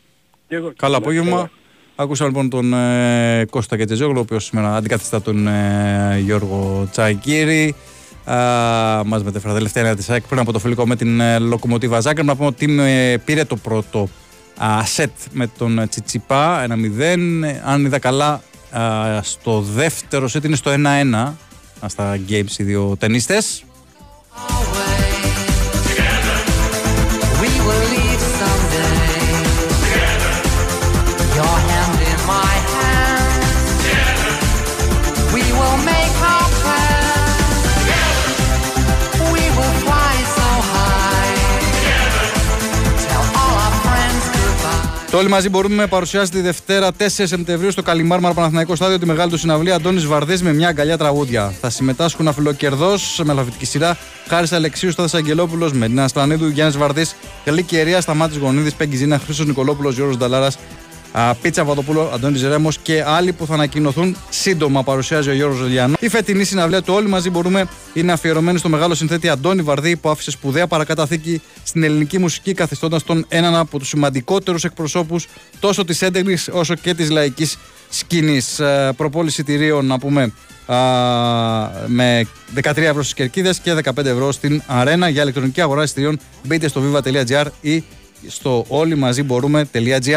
Και εγώ. Καλό απόγευμα. Ακούσαμε λοιπόν τον ε, Κώστα Κετζεζόγλου, ο οποίος σήμερα αντικαθιστά τον ε, Γιώργο Τσαϊκύρη. Α, μας μετέφερε τα τελευταία νέα της ΑΕΚ πριν από το φιλικό με την ε, Λοκομοτίβα Ζάγκρεμπ. Να πούμε ότι ε, πήρε το πρώτο α, σετ με τον ε, Τσιτσιπά, 1-0. Ε, Αν είδα καλά, α, στο δεύτερο σετ είναι στο 1-1 α, στα games οι δύο ταινίστες. Το όλοι μαζί μπορούμε παρουσιάσει τη Δευτέρα 4 Σεπτεμβρίου στο Καλιμάρμαρα Παναθηναϊκό Στάδιο τη μεγάλη του συναυλία Αντώνης Βαρδής με μια αγκαλιά τραγούδια. Θα συμμετάσχουν αφιλοκερδός με αλφαβητική σειρά Χάρης Αλεξίου, Στάδης Αγγελόπουλος, Μεντίνα Ασπλανίδου, Γιάννης Βαρδής, Γαλλική Ιερία, Σταμάτης Γονίδης, Πέγγι Ζήνα, Χρήστος Νικολόπουλος, Γιώργος Νταλάρας, Α, Πίτσα Βαδοπούλο, Αντώνης Ρέμος και άλλοι που θα ανακοινωθούν σύντομα παρουσιάζει ο Γιώργος Ζελιανό. Η φετινή συναυλία του Όλοι μαζί μπορούμε είναι αφιερωμένη στο μεγάλο συνθέτη Αντώνη Βαρδί που άφησε σπουδαία παρακαταθήκη στην ελληνική μουσική καθιστώντας τον έναν από τους σημαντικότερους εκπροσώπους τόσο της έντεχνης όσο και της λαϊκής σκηνής. Ε, προπόληση τηρίων να πούμε α, με 13 ευρώ στις κερκίδες και 15 ευρώ στην αρένα για ηλεκτρονική αγορά εισιτηρίων μπείτε στο viva.gr ή στο όλοι μαζί μπορούμε.gr